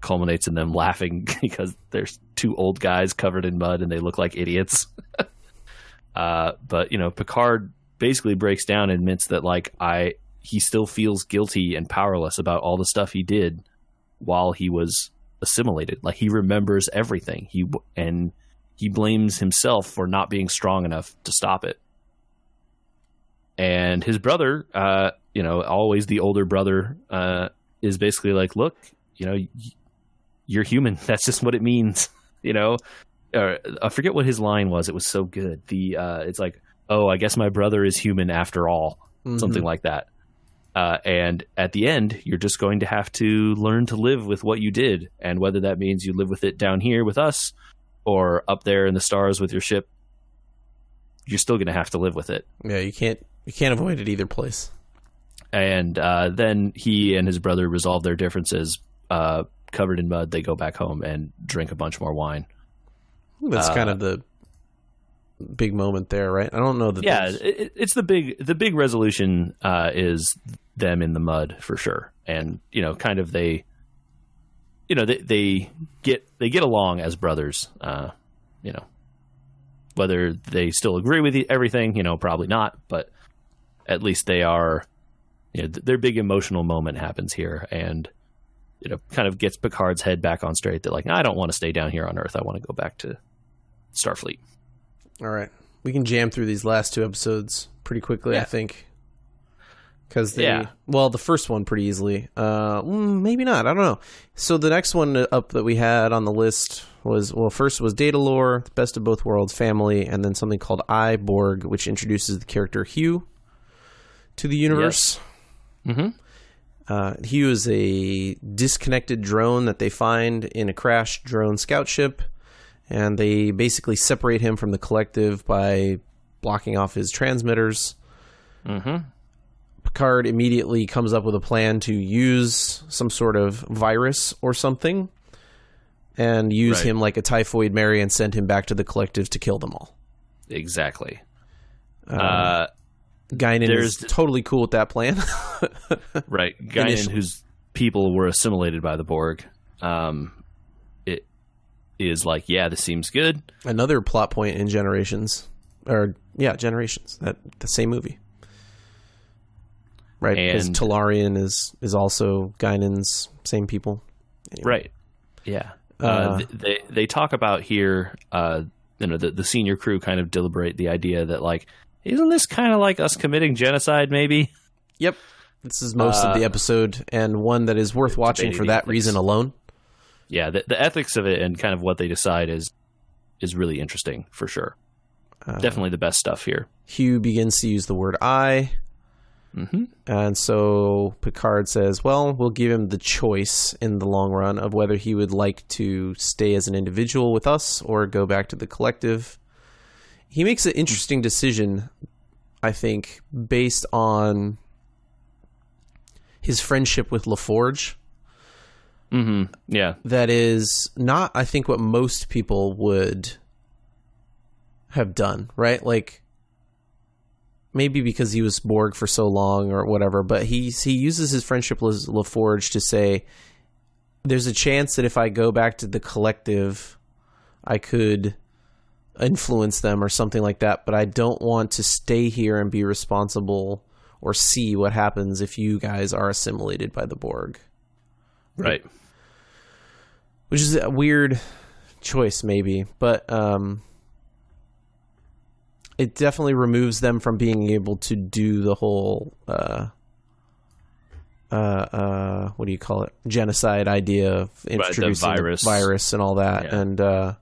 culminates in them laughing because there's two old guys covered in mud and they look like idiots. uh, but you know, Picard basically breaks down and admits that like I he still feels guilty and powerless about all the stuff he did while he was assimilated. Like he remembers everything. He and he blames himself for not being strong enough to stop it. And his brother, uh, you know, always the older brother, uh, is basically like, look, you know, you're human. That's just what it means, you know. Or, I forget what his line was. It was so good. The uh, it's like, oh, I guess my brother is human after all, mm-hmm. something like that. Uh, and at the end, you're just going to have to learn to live with what you did, and whether that means you live with it down here with us, or up there in the stars with your ship, you're still going to have to live with it. Yeah, you can't you can't avoid it either place. And uh, then he and his brother resolve their differences. Uh, covered in mud, they go back home and drink a bunch more wine. That's uh, kind of the big moment there, right? I don't know that. Yeah, it, it's the big the big resolution uh, is them in the mud for sure, and you know, kind of they you know they, they get they get along as brothers. Uh, you know, whether they still agree with everything, you know, probably not, but at least they are. You know, their big emotional moment happens here, and you know, kind of gets Picard's head back on straight. That like, I don't want to stay down here on Earth. I want to go back to Starfleet. All right, we can jam through these last two episodes pretty quickly. Yeah. I think because they yeah. well the first one pretty easily uh mm, maybe not i don't know so the next one up that we had on the list was well first was Datalore the best of both worlds family and then something called i borg which introduces the character hugh to the universe yes. mm-hmm. Uh, hugh is a disconnected drone that they find in a crashed drone scout ship and they basically separate him from the collective by blocking off his transmitters mm-hmm Picard immediately comes up with a plan to use some sort of virus or something and use right. him like a typhoid Mary and send him back to the collective to kill them all. Exactly. Uh, uh Guinan is totally cool with that plan. right. Guinan, whose people were assimilated by the Borg, um, it is like, yeah, this seems good. Another plot point in Generations, or yeah, Generations, that the same movie right? And, because El-Aurian is is also Guinan's same people, anyway. right? Yeah, uh, uh, they they talk about here. Uh, you know, the the senior crew kind of deliberate the idea that like, isn't this kind of like us committing genocide? Maybe. Yep. This is most of the uh, episode, and one that is worth watching for that ethics. reason alone. Yeah, the, the ethics of it and kind of what they decide is is really interesting for sure. Uh, Definitely the best stuff here. Hugh begins to use the word "I." Mm-hmm. And so Picard says, well, we'll give him the choice in the long run of whether he would like to stay as an individual with us or go back to the collective. He makes an interesting decision, I think, based on his friendship with LaForge. Mm-hmm. Yeah. That is not, I think, what most people would have done, right? Like, maybe because he was Borg for so long or whatever, but he he uses his friendship with LaForge to say there's a chance that if I go back to the collective, I could influence them or something like that, but I don't want to stay here and be responsible or see what happens if you guys are assimilated by the Borg. Right. Which is a weird choice maybe, but um it definitely removes them from being able to do the whole uh, uh, uh, what do you call it genocide idea of introducing right, virus. virus and all that yeah. and uh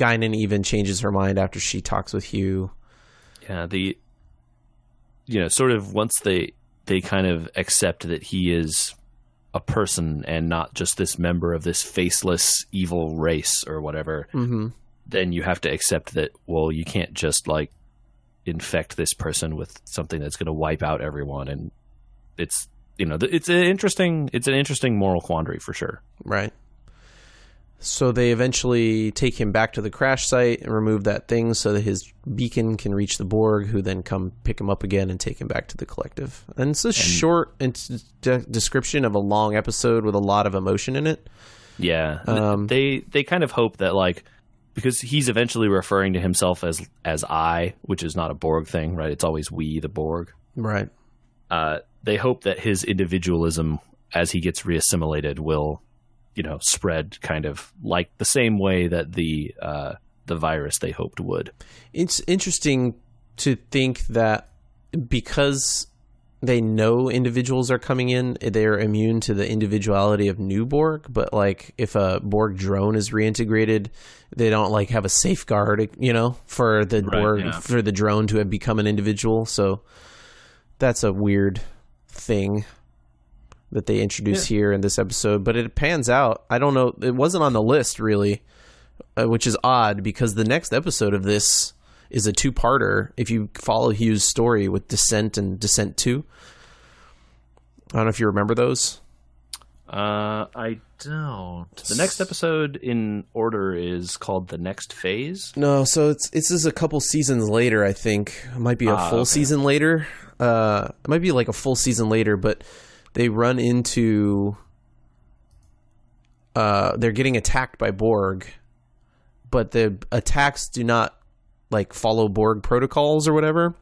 Guinan even changes her mind after she talks with Hugh. Yeah the you know sort of once they they kind of accept that he is a person and not just this member of this faceless evil race or whatever mm-hmm. then you have to accept that well you can't just like infect this person with something that's going to wipe out everyone. And it's you know it's an interesting it's an interesting moral quandary for sure. Right So they eventually take him back to the crash site and remove that thing so that his beacon can reach the Borg, who then come pick him up again and take him back to the collective. And it's a short de- description of a long episode with a lot of emotion in it. Yeah, Um, they they kind of hope that like because he's eventually referring to himself as as I, which is not a Borg thing, right? It's always we, the Borg. Right. Uh, they hope that his individualism, as he gets reassimilated, will you know spread kind of like the same way that the uh, the virus they hoped would. It's interesting to think that because they know individuals are coming in, they're immune to the individuality of new Borg. But like, if a Borg drone is reintegrated, they don't like have a safeguard, you know, for the Right, Borg yeah. for the drone to have become an individual. So that's a weird thing that they introduce here in this episode. But it pans out. I don't know. It wasn't on the list really, uh, which is odd because the next episode of this is a two-parter. If you follow Hugh's story with Descent and Descent Two, I don't know if you remember those. Uh, I don't. The next episode in order is called the next phase. No, so it's it's is a couple seasons later. I think it might be a Ah, full okay. season later. Uh, it might be like a full season later, but they run into. Uh, they're getting attacked by Borg, but the attacks do not like follow Borg protocols or whatever.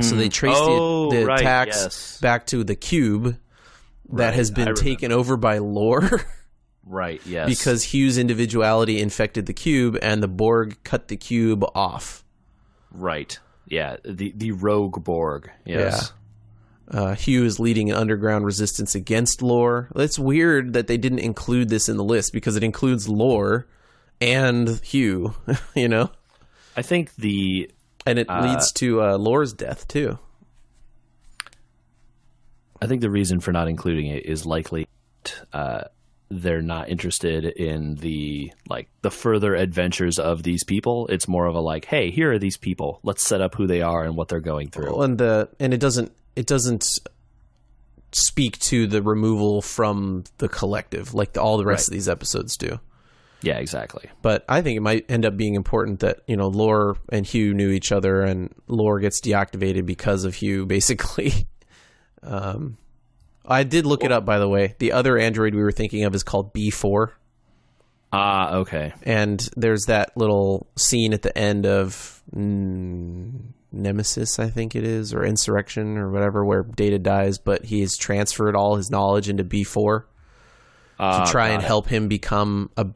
So they trace Oh, the, the right, attacks yes. back to the cube that Right, has been taken over by Lore. Right. Yes. because Hugh's individuality infected the cube and the Borg cut the cube off. right. Yeah. The the rogue Borg. Yes. Uh, Hugh is leading an underground resistance against Lore. It's weird that they didn't include this in the list because it includes Lore and Hugh, you know, I think the and it leads to uh, Lore's death too. I think the reason for not including it is likely uh, they're not interested in the like the further adventures of these people. It's more of a like, hey, here are these people. Let's set up who they are and what they're going through. Well, and the and it doesn't it doesn't speak to the removal from the collective like all the rest Right. of these episodes do. yeah, exactly. but I think it might end up being important that you know Lore and Hugh knew each other, and Lore gets deactivated because of Hugh, basically. um, I did look it up, by the way. The other android we were thinking of is called B four, Ah, okay. and there's that little scene at the end of mm, Nemesis, I think it is, or Insurrection, or whatever, where Data dies, but he has transferred all his knowledge into B four Uh, to try and help him become a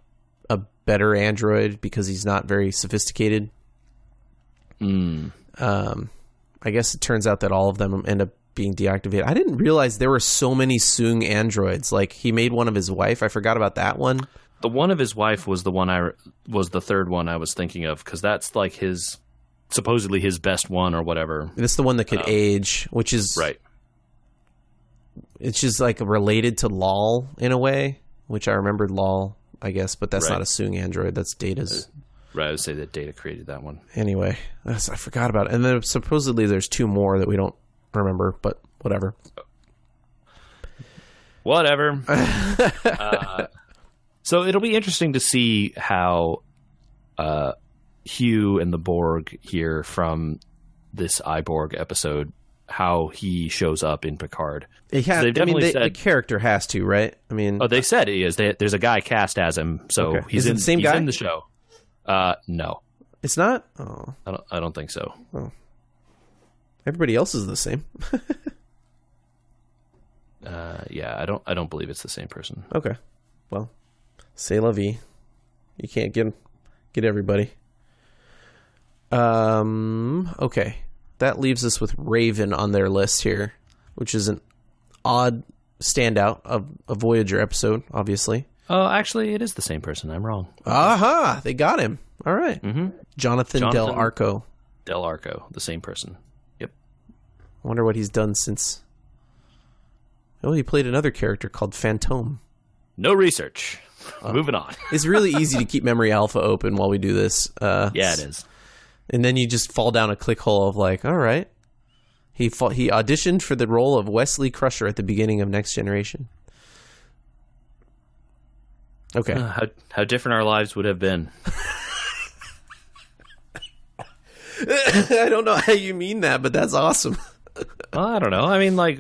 a better android because he's not very sophisticated. Mm. Um, I guess it turns out that all of them end up being deactivated. I didn't realize there were so many Soong androids. Like he made one of his wife. I forgot about that one. The one of his wife was the one I was the third one I was thinking of because that's like his supposedly his best one or whatever. This is the one that could age, which is Right. It's just like related to Lal in a way, which I remembered Lal, I guess, but that's Right. not a Soong android. That's Data's. Right. I would say that Data created that one. Anyway, I forgot about it. And then supposedly there's two more that we don't remember, but whatever. Whatever. uh, so it'll be interesting to see how uh, Hugh and the Borg here from this I, Borg episode, how he shows up in Picard. It ha- They've I mean, they, the character has to, right? I mean, Oh, they said he is. They, there's a guy cast as him, so Okay. he's Is in the same he's guy? in the show. Uh, no, it's not. Oh, I don't. I don't think so. everybody else is the same. Uh, yeah, I don't. I don't believe it's the same person. Okay, well, say la vie. You can't get get everybody. Um. Okay, that leaves us with Raven on their list here, which is an odd standout of a Voyager episode, obviously. Oh, actually, it is the same person. I'm wrong. Aha! They got him. All right. Mm-hmm. Jonathan, Del Arco. Del Arco, the same person. Yep. I wonder what he's done since. Oh, he played another character called Phantom. No research. Moving on. It's really easy to keep Memory Alpha open while we do this. Uh, Yeah, it is. And then you just fall down a click hole of like, all right. He fa- he auditioned for the role of Wesley Crusher at the beginning of Next Generation. Okay. Uh, how how different our lives would have been. I don't know how you mean that, but that's awesome. Well, I don't know. I mean, like,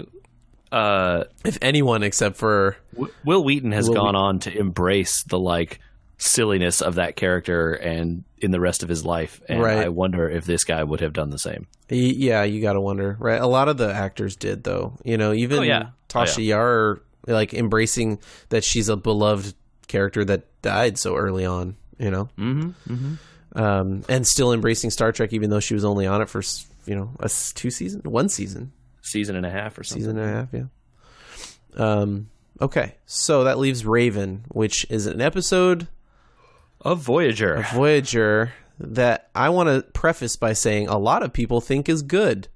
uh, If anyone except for Wil Wheaton has Will gone on to embrace the like silliness of that character and in the rest of his life, and Right. I wonder if this guy would have done the same. Yeah, you got to wonder, right? A lot of the actors did, though. You know, even Oh, yeah. Oh, Tasha Yar, like embracing that she's a beloved character that died so early on. You know, Mm-hmm. um, and still embracing Star Trek, even though she was only on it for you know a two season, one season, Season and a half or something. season and a half. Yeah. Um. Okay, so that leaves Raven, which is an episode of Voyager. Voyager that I want to preface by saying a lot of people think is good.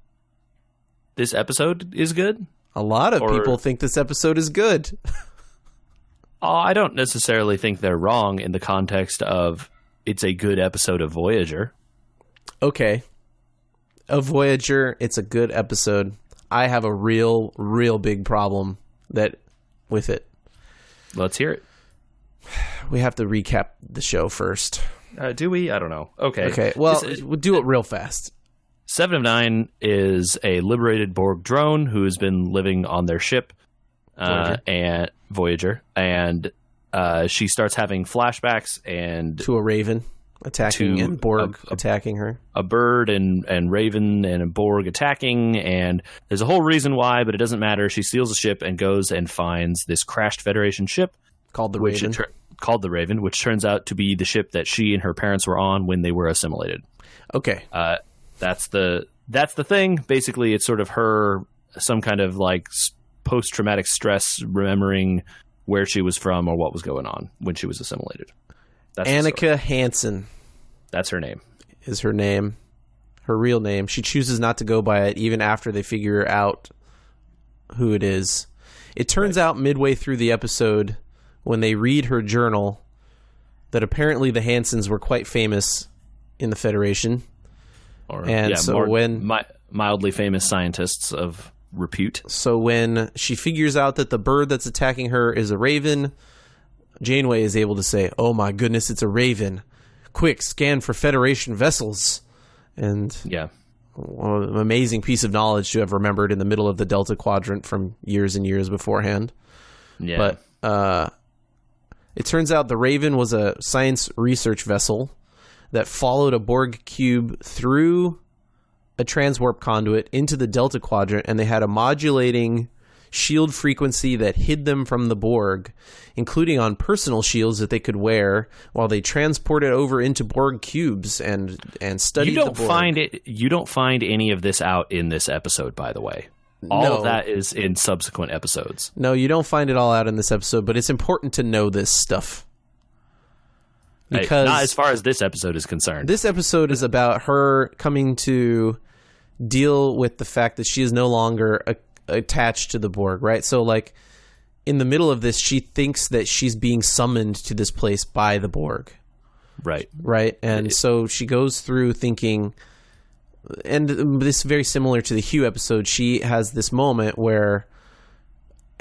This episode is good. A lot of Or- people think this episode is good. Uh, I don't necessarily think they're wrong in the context of it's a good episode of Voyager. okay. Of Voyager, it's a good episode. I have a real, real big problem that with it. Let's hear it. We have to recap the show first. Uh, do we? I don't know. Okay. Okay. Well, This- we'll do it real fast. Seven of Nine is a liberated Borg drone who has been living on their ship, uh, Voyager. and Voyager, and uh, she starts having flashbacks and To a Raven attacking To and Borg a- a- attacking her. a bird and and Raven and a Borg attacking, and there's a whole reason why, but it doesn't matter. She steals a ship and goes and finds this crashed Federation ship, Called the Raven. it called the Raven, which turns out to be the ship that she and her parents were on when they were assimilated. okay. Uh, that's the that's the thing. Basically, it's sort of her some kind of like post traumatic stress, remembering where she was from or what was going on when she was assimilated. That's. Annika Hansen That's her name. is her name. Her real name. She chooses not to go by it even after they figure out who it is. It turns out midway through the episode when they read her journal that apparently the Hansens were quite famous in the Federation. Or And so when- mi- mildly famous scientists of repute. So when she figures out that the bird that's attacking her is a raven, Janeway is able to say, "Oh my goodness, it's a raven! Quick, scan for Federation vessels." And Yeah. an amazing piece of knowledge to have remembered in the middle of the Delta Quadrant from years and years beforehand. Yeah. But uh, it turns out the Raven was a science research vessel that followed a Borg cube through a transwarp conduit into the Delta Quadrant, and they had a modulating shield frequency that hid them from the Borg, including on personal shields that they could wear while they transported over into Borg cubes and and studied. you don't the Borg. find it you don't find any of this out in this episode, by the way. All No. of that is in subsequent episodes. No, you don't find it all out in this episode, but it's important to know this stuff. Hey, Because not as far as this episode is concerned. this episode is about her coming to deal with the fact that she is no longer a- attached to the Borg, right? So, like, in the middle of this, she thinks that she's being summoned to this place by the Borg, right. right? And so she goes through thinking, and this is very similar to the Hugh episode. She has this moment where,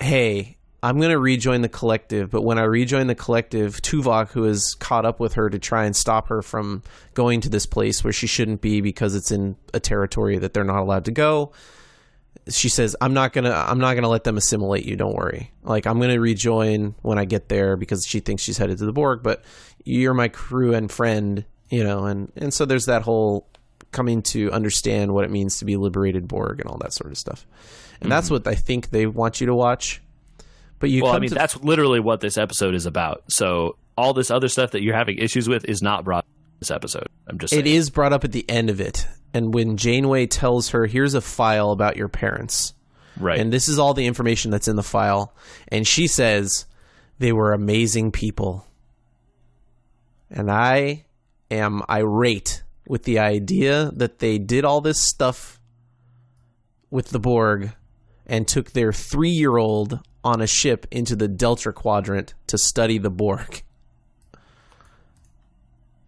hey, I'm going to rejoin the collective, but when I rejoin the collective, Tuvok, who has caught up with her to try and stop her from going to this place where she shouldn't be because it's in a territory that they're not allowed to go, she says, "I'm not gonna, I'm not gonna let them assimilate you. Don't worry. Like I'm gonna rejoin when I get there because she thinks she's headed to the Borg, but you're my crew and friend, you know." And and so there's that whole coming to understand what it means to be liberated Borg and all that sort of stuff. And that's mm-hmm. what I think they want you to watch. But you Well, I mean, to that's literally what this episode is about. So all this other stuff that you're having issues with is not brought in this episode. I'm just saying. It is brought up at the end of it. And when Janeway tells her, here's a file about your parents, right. and this is all the information that's in the file, and she says, they were amazing people. And I am irate with the idea that they did all this stuff with the Borg and took their three year old on a ship into the Delta Quadrant to study the Borg.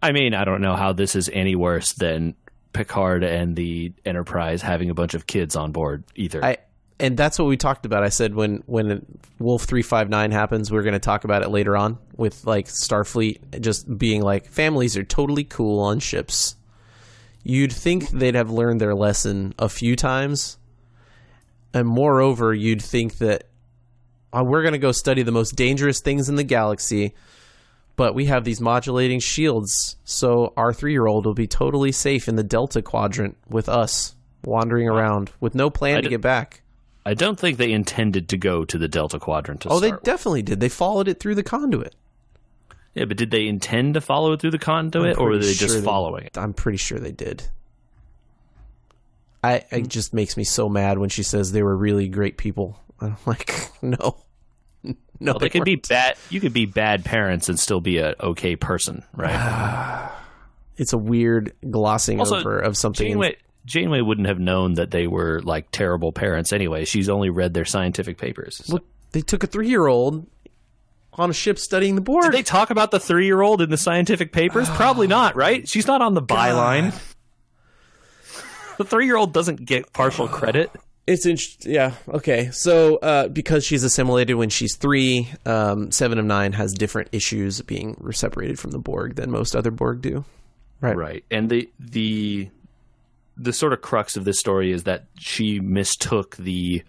I mean, I don't know how this is any worse than Picard and the Enterprise having a bunch of kids on board either. I and that's what we talked about. I said when when Wolf three five nine happens, we're going to talk about it later on with like Starfleet just being like families are totally cool on ships. You'd think they'd have learned their lesson a few times, and moreover, you'd think that uh, we're going to go study the most dangerous things in the galaxy. But we have these modulating shields, so our three year old will be totally safe in the Delta Quadrant with us, wandering around with no plan I to get back. I don't think they intended to go to the Delta Quadrant to Oh, they with. definitely did. They followed it through the conduit. Yeah, but did they intend to follow it through the conduit, or were they just sure they- following it? I'm pretty sure they did. I it just makes me so mad when she says they were really great people. I'm like, no, no, Well, they could weren't. be bad. You could be bad parents and still be a okay person, right? It's a weird glossing Also, over of something. Janeway, Janeway wouldn't have known that they were like terrible parents anyway. She's only read their scientific papers. So- Look, they took a three-year-old on a ship studying the Borg. Did they talk about the three-year-old in the scientific papers? Probably not, right? She's not on the byline. The three-year-old doesn't get partial credit. It's interesting. Yeah. Okay. So, uh, because she's assimilated when she's three, um, Seven of Nine has different issues being separated from the Borg than most other Borg do. Right. Right. And the the the sort of crux of this story is that she mistook the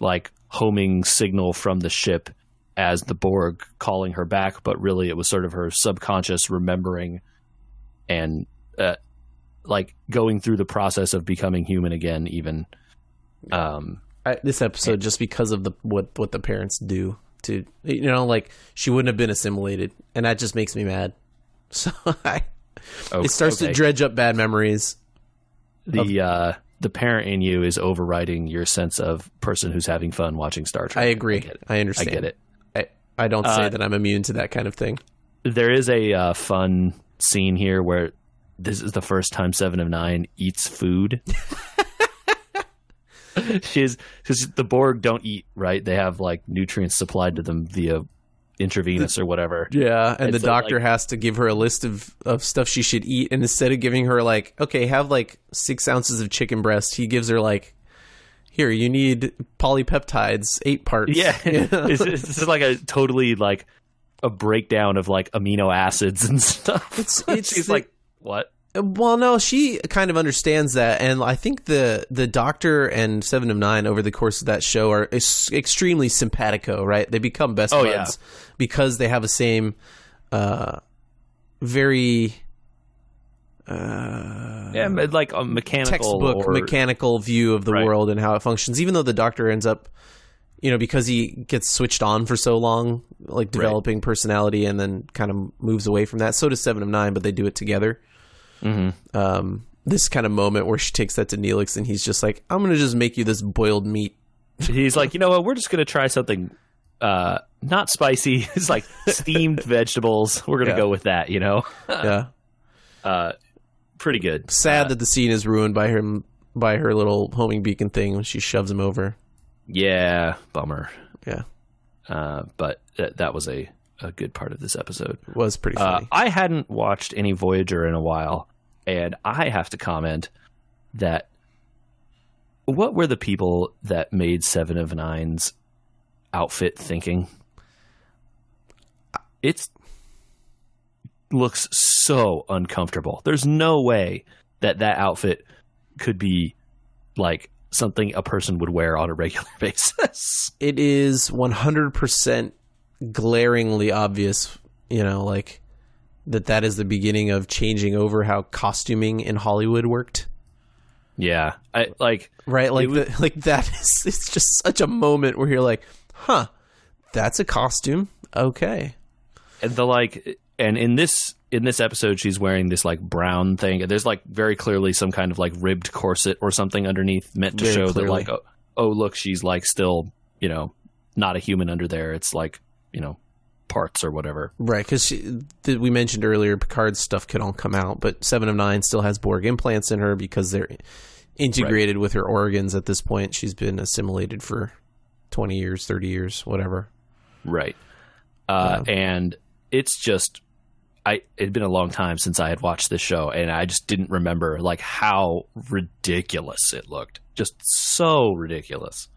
like homing signal from the ship as the Borg calling her back, but really it was sort of her subconscious remembering and uh, like going through the process of becoming human again even um I, this episode, just because of the what what the parents do to you know, like she wouldn't have been assimilated, and that just makes me mad. So I, okay, it starts to dredge up bad memories. the uh the parent in you is overriding your sense of person who's having fun watching Star Trek. I agree. it. I, understand. I get it. I, don't say Uh, that I'm immune to that kind of thing. there is a uh, fun scene here where this is the first time Seven of Nine eats food. She's because the Borg don't eat right; they have like nutrients supplied to them via intravenous or whatever. Yeah, and And the so, doctor like- has to give her a list of, of stuff she should eat, and instead of giving her like, okay, have like six ounces of chicken breast, he gives her like, here, you need polypeptides, eight parts. Yeah, it's, it's like a totally like a breakdown of like amino acids and stuff. It's- it's she's the- like, what? Well, no, she kind of understands that, and I think the the Doctor and Seven of Nine over the course of that show are ex- extremely simpatico, right? They become best Oh, buds because they have the same, uh, very uh, Yeah, like a mechanical textbook or, mechanical view of the Right. world and how it functions. Even though the Doctor ends up, you know, because he gets switched on for so long, like developing personality, and then kind of moves away from that. So does Seven of Nine, but they do it together Mhm. um, this kind of moment where she takes that to Neelix and he's just like, I'm going to just make you this boiled meat. He's like, you know what? We're just gonna try something uh, not spicy. It's like steamed vegetables. We're gonna Yeah. go with that. You know, yeah. uh, pretty good. Sad Uh, that the scene is ruined by him, by her little homing beacon thing when she shoves him over. yeah, bummer. Yeah. Uh, but that, that was a, a good part of this episode. It was pretty Uh. I hadn't watched any Voyager in a while, and I have to comment that what were the people that made Seven of Nine's outfit thinking? It's looks so uncomfortable. There's no way that that outfit could be like something a person would wear on a regular basis. it is 100% glaringly obvious, you know, like that that is the beginning of changing over how costuming in Hollywood worked. yeah, I like Right? Like was- the, like that is it's just such a moment where you're like, "Huh, that's a costume." Okay. and the like and in this in this episode she's wearing this like brown thing there's like very clearly some kind of like ribbed corset or something underneath meant to Very show clearly. that like oh, oh look she's like still you know not a human under there it's like you know parts or whatever Right, because we mentioned earlier Picard's stuff could all come out, but Seven of Nine still has Borg implants in her because they're integrated with her organs at this point. She's been assimilated for twenty years, thirty years, whatever. right uh, and it's just I it'd been a long time since I had watched this show and I just didn't remember like how ridiculous it looked just so ridiculous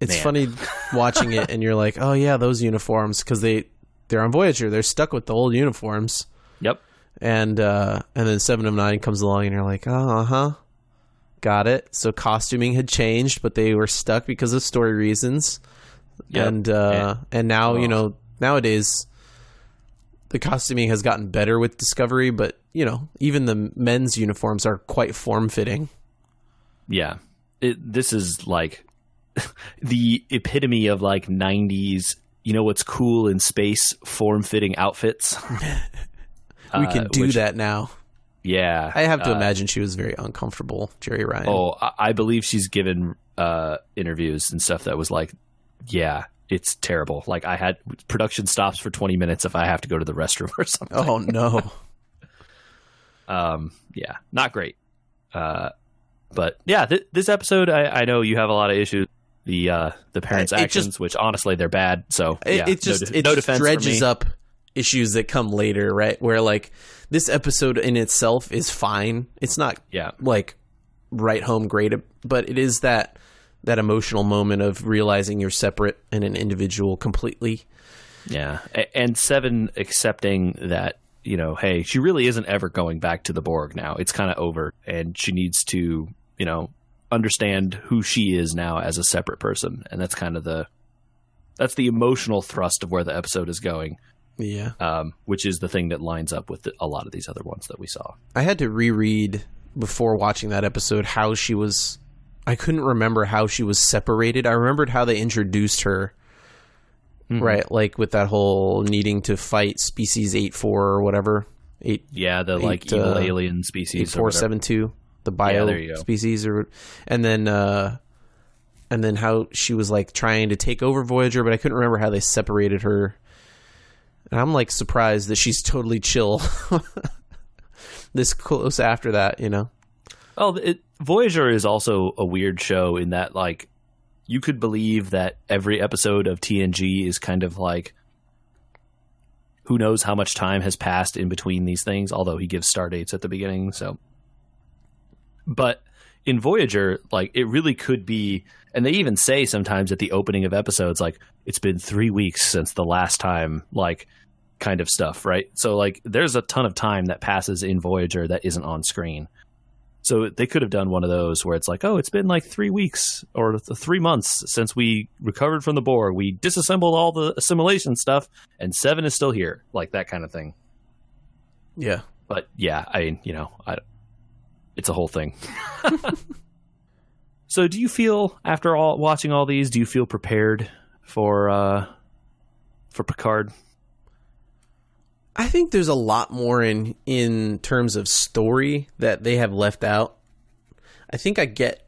it's Man. funny watching it and you're like, oh yeah, those uniforms because they they're on Voyager. They're stuck with the old uniforms, Yep. and uh, and then Seven of Nine comes along and you're like, oh uh huh, got it. So costuming had changed, but they were stuck because of story reasons, Yep. and uh, and now you Oh. know nowadays the costuming has gotten better with Discovery, but you know even the men's uniforms are quite form fitting. Yeah. It, this is like the epitome of like 90s, you know what's cool in space form fitting outfits? We Uh, can do which- that now. Yeah. I have to Uh, imagine she was very uncomfortable, Jeri Ryan. Oh, I- I believe she's given uh, interviews and stuff that was like, yeah, it's terrible. Like I had production stops for 20 minutes if I have to go to the restroom or something. Oh, no. Um, yeah, not great. Uh, but yeah, th- this episode, I, I know you have a lot of issues. The uh, the parents' It just- actions, which honestly they're bad. So It, yeah, it just no, de- it no just defense dredges up issues that come later, right? Where like this episode in itself is fine. It's not Yeah, like right home great, but it is that that emotional moment of realizing you're separate and an individual completely. yeah, and Seven accepting that you know, hey, she really isn't ever going back to the Borg now. It's kind of over, and she needs to you know understand who she is now as a separate person, and that's kind of the that's the emotional thrust of where the episode is going. Yeah. um, which is the thing that lines up with the, a lot of these other ones that we saw. I had to reread before watching that episode how she was. I couldn't remember how she was separated. I remembered how they introduced her, Mhm. right? Like with that whole needing to fight species eight four or whatever eight Yeah, the like Eight, evil uh, alien species. or four seven two, the bio go. species, or and then uh, and then how she was like trying to take over Voyager, but I couldn't remember how they separated her. And I'm like surprised that she's totally chill. this close after that, you know. Oh, it, Voyager is also a weird show in that like you could believe that every episode of TNG is kind of like who knows how much time has passed in between these things. Although he gives star dates at the beginning, so. But in Voyager, like it really could be, and they even say sometimes at the opening of episodes, like it's been three weeks since the last time, like kind of stuff, right? So like there's a ton of time that passes in Voyager that isn't on screen. So they could have done one of those where it's like, oh, it's been like three weeks or th- three months since we recovered from the Borg. We disassembled all the assimilation stuff, and Seven is still here, like that kind of thing. Yeah. But yeah, I mean, you know, I, it's a whole thing. so, do you feel after all watching all these, do you feel prepared for uh for Picard? I think there's a lot more in in terms of story that they have left out. I think I get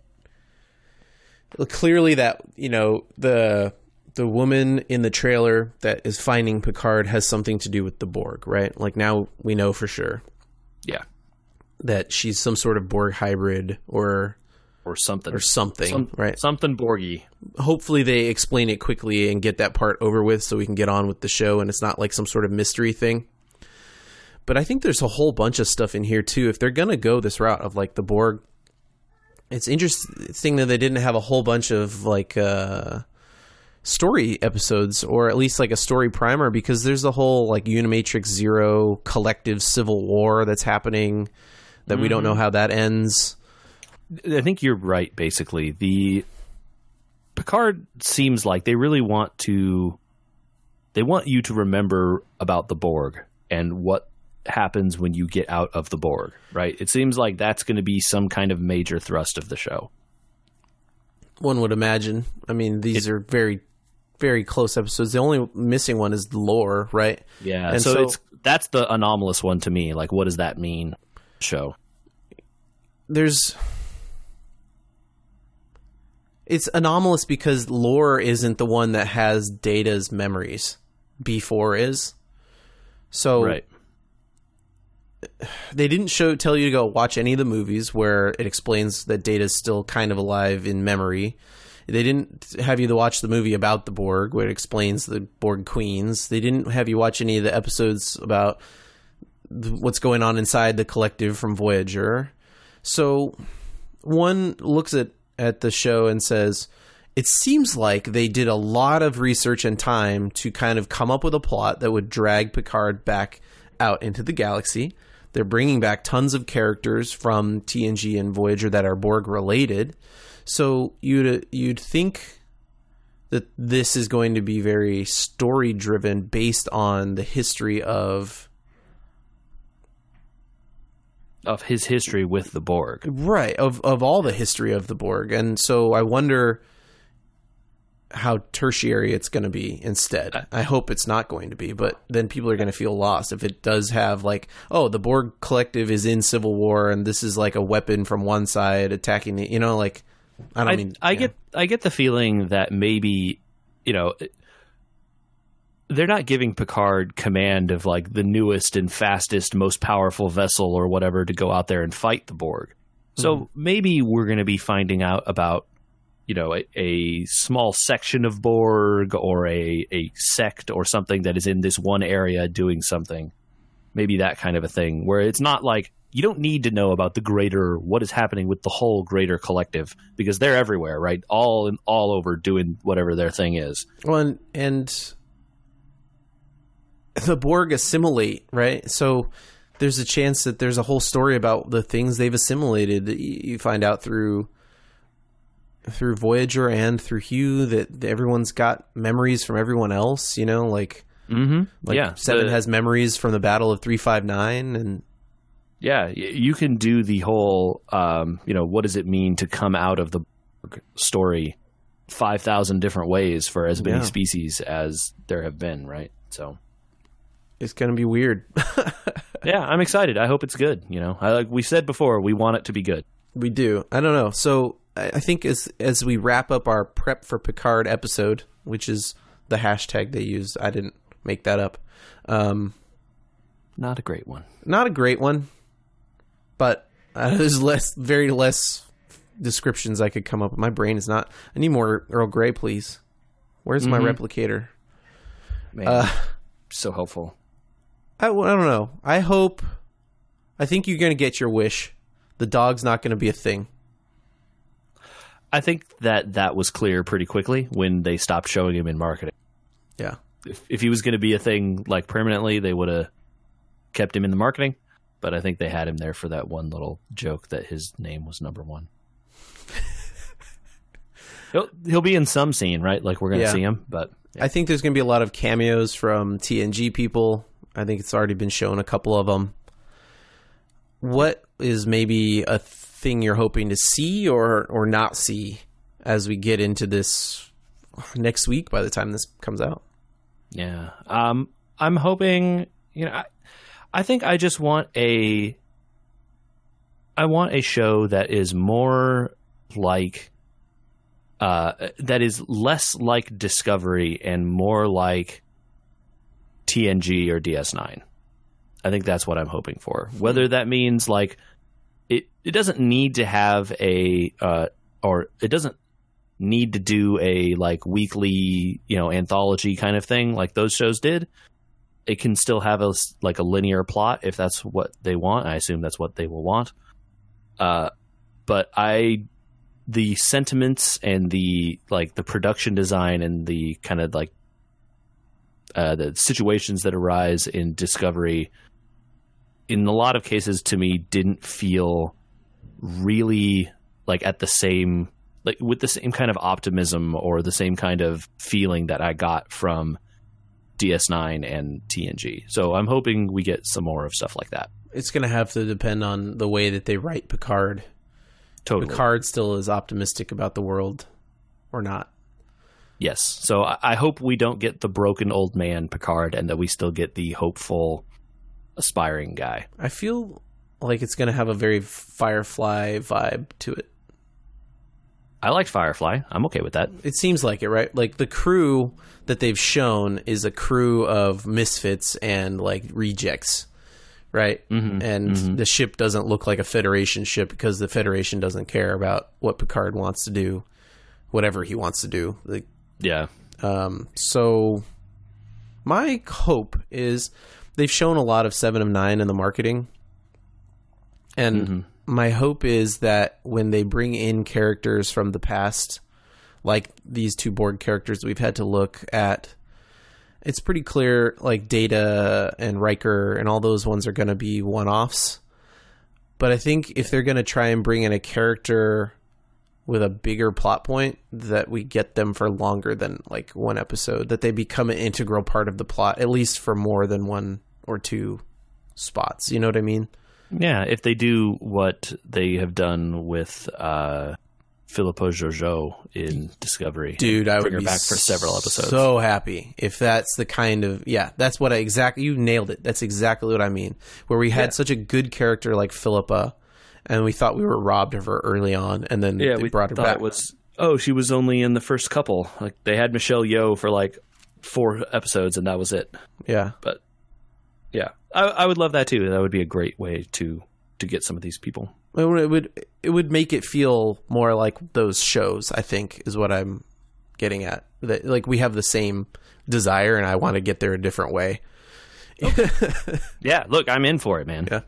clearly that you know the the woman in the trailer that is finding Picard has something to do with the Borg, right? Like now we know for sure Yeah, that she's some sort of Borg hybrid or or something, or something, Some- right? Something Borgy. Hopefully they explain it quickly and get that part over with so we can get on with the show and it's not like some sort of mystery thing. But I think there's a whole bunch of stuff in here too. If they're gonna go this route of like the Borg, it's interesting that they didn't have a whole bunch of like uh, story episodes or at least like a story primer because there's the whole like Unimatrix Zero collective civil war that's happening that we don't know how that ends. I think you're right. Basically, the Picard seems like they really want to. They want you to remember about the Borg and what happens when you get out of the Borg. Right? It seems like that's going to be some kind of major thrust of the show. One would imagine. I mean, these are very, very close episodes. The only missing one is the Lore, right? Yeah. And so, so- it's that's the anomalous one to me. Like, what does that mean? Show. There's. It's anomalous because Lore isn't the one that has Data's memories. B4 is. So Right. They didn't show tell you to go watch any of the movies where it explains that Data's still kind of alive in memory. They didn't have you to watch the movie about the Borg where it explains the Borg queens. They didn't have you watch any of the episodes about what's going on inside the collective from Voyager. So one looks at at the show and says it seems like they did a lot of research and time to kind of come up with a plot that would drag Picard back out into the galaxy. They're bringing back tons of characters from TNG and Voyager that are Borg related. So you'd you'd think that this is going to be very story driven based on the history of of his history with the Borg. right of of all the history of the Borg. And so I wonder how tertiary it's going to be instead. I hope it's not going to be, but then people are going to feel lost if it does have like, oh, the Borg collective is in civil war and this is like a weapon from one side attacking the, you know, like I don't I, mean I yeah. get I get the feeling that maybe you know they're not giving Picard command of like the newest and fastest, most powerful vessel or whatever to go out there and fight the Borg. So Mm-hmm. maybe we're going to be finding out about you know a, a small section of Borg or a a sect or something that is in this one area doing something. Maybe that kind of a thing where it's not like you don't need to know about the greater what is happening with the whole greater collective because they're everywhere, right? All in, all over doing whatever their thing is. Well, and, and the Borg assimilate, right? So there's a chance that there's a whole story about the things they've assimilated. that You find out through through Voyager and through Hugh that everyone's got memories from everyone else. You know, like Mm-hmm. like yeah, Seven the- has memories from the Battle of Three Five Nine, and yeah. You can do the whole, um, you know, what does it mean to come out of the story five thousand different ways for as many Yeah. species as there have been, right? So it's gonna be weird. yeah, I'm excited. I hope it's good. You know, I, like we said before, we want it to be good. We do. I don't know. So I think as as we wrap up our prep for Picard episode, which is the hashtag they used, I didn't make that up. Um, Not a great one. not a great one, but uh, there's less, very less descriptions I could come up with. My brain is not. I need more Earl Grey, please. Where's my replicator? Man, Uh, so helpful. I, I don't know. I hope. I think you're going to get your wish. The dog's not going to be a thing. I think that that was clear pretty quickly when they stopped showing him in marketing. Yeah. If, if he was going to be a thing like permanently, they would have kept him in the marketing. But I think they had him there for that one little joke that his name was number one. he'll he'll be in some scene, right? Like we're going to Yeah. see him, but I think there's going to be a lot of cameos from TNG people. I think it's already been shown a couple of them. What is maybe a thing you're hoping to see or or not see as we get into this next week by the time this comes out? Yeah. Um, I'm hoping, you know, I, I think I just want a, I want a show that is more like, uh, that is less like Discovery and more like TNG or DS9. I think that's what I'm hoping for. Whether that means like, it, it doesn't need to have a, uh, or it doesn't need to do a like weekly you know anthology kind of thing like those shows did. It can still have a like a linear plot if that's what they want. I assume that's what they will want. Uh but i the sentiments and the like the production design and the kind of like uh the situations that arise in discovery in a lot of cases to me didn't feel really like at the same like with the same kind of optimism or the same kind of feeling that I got from DS9 and TNG. So I'm hoping we get some more of stuff like that. It's going to have to depend on the way that they write Picard. Totally. Picard still is optimistic about the world or not. Yes. So I, I hope we don't get the broken old man Picard and that we still get the hopeful aspiring guy. I feel like it's going to have a very Firefly vibe to it. I liked Firefly. I'm okay with that. It seems like it, right? Like the crew that they've shown is a crew of misfits and like rejects, right? Mhm, And the ship doesn't look like a Federation ship because the Federation doesn't care about what Picard wants to do, whatever he wants to do. Like, Yeah. um, so my hope is they've shown a lot of Seven of Nine in the marketing, and mm-hmm. my hope is that when they bring in characters from the past, like these two Borg characters we've had to look at it's pretty clear like Data and Riker and all those ones are going to be one-offs. But I think if they're going to try and bring in a character with a bigger plot point that we get them for longer than like one episode that they become an integral part of the plot at least for more than one or two spots you know what i mean Yeah, if they do what they have done with uh, Philippa Georgiou in Discovery, dude i bring would her be back for several episodes. so happy if that's the kind of yeah that's what i exactly you nailed it that's exactly what i mean where we had Yeah. such a good character like Philippa and we thought we were robbed of her early on and then yeah, they we brought her back was oh, she was only in the first couple. Like they had Michelle Yeoh for like four episodes, and that was it. yeah But yeah, I, I would love that too. That would be a great way to to get some of these people. it would, it would it would make it feel more like those shows i think is what i'm getting at that like we have the same desire and i want to get there a different way Yeah, look, I'm in for it, man. Yeah.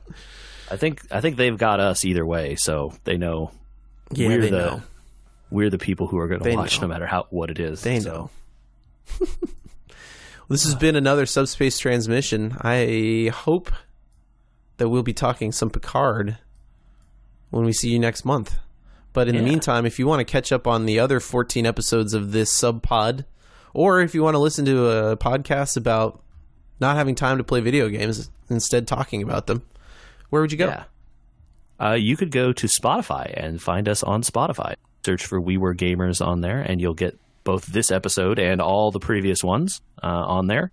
I think I think they've got us either way, so they know yeah we're they the know we're the people who are going to watch know. no matter how what it is. They So, know. this has been another subspace transmission. I hope that we'll be talking some Picard when we see you next month. But in the meantime, if you want to catch up on the other 14 episodes of this sub pod, or if you want to listen to a podcast about not having time to play video games, instead talking about them, where would you go? Yeah. Uh, you could go to Spotify and find us on Spotify. Search for We Were Gamers on there, and you'll get both this episode and all the previous ones uh, on there.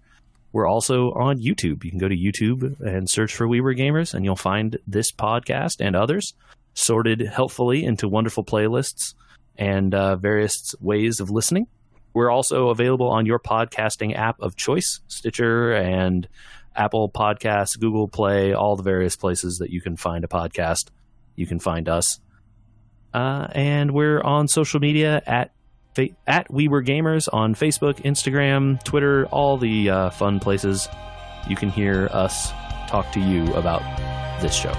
We're also on YouTube. You can go to YouTube and search for We Were Gamers, and you'll find this podcast and others sorted helpfully into wonderful playlists and uh, various ways of listening. We're also available on your podcasting app of choice, Stitcher and Apple Podcasts, Google Play, all the various places that you can find a podcast. You can find us. Uh, and we're on social media at fa- at We Were Gamers on Facebook, Instagram, Twitter, all the uh, fun places you can hear us talk to you about this show.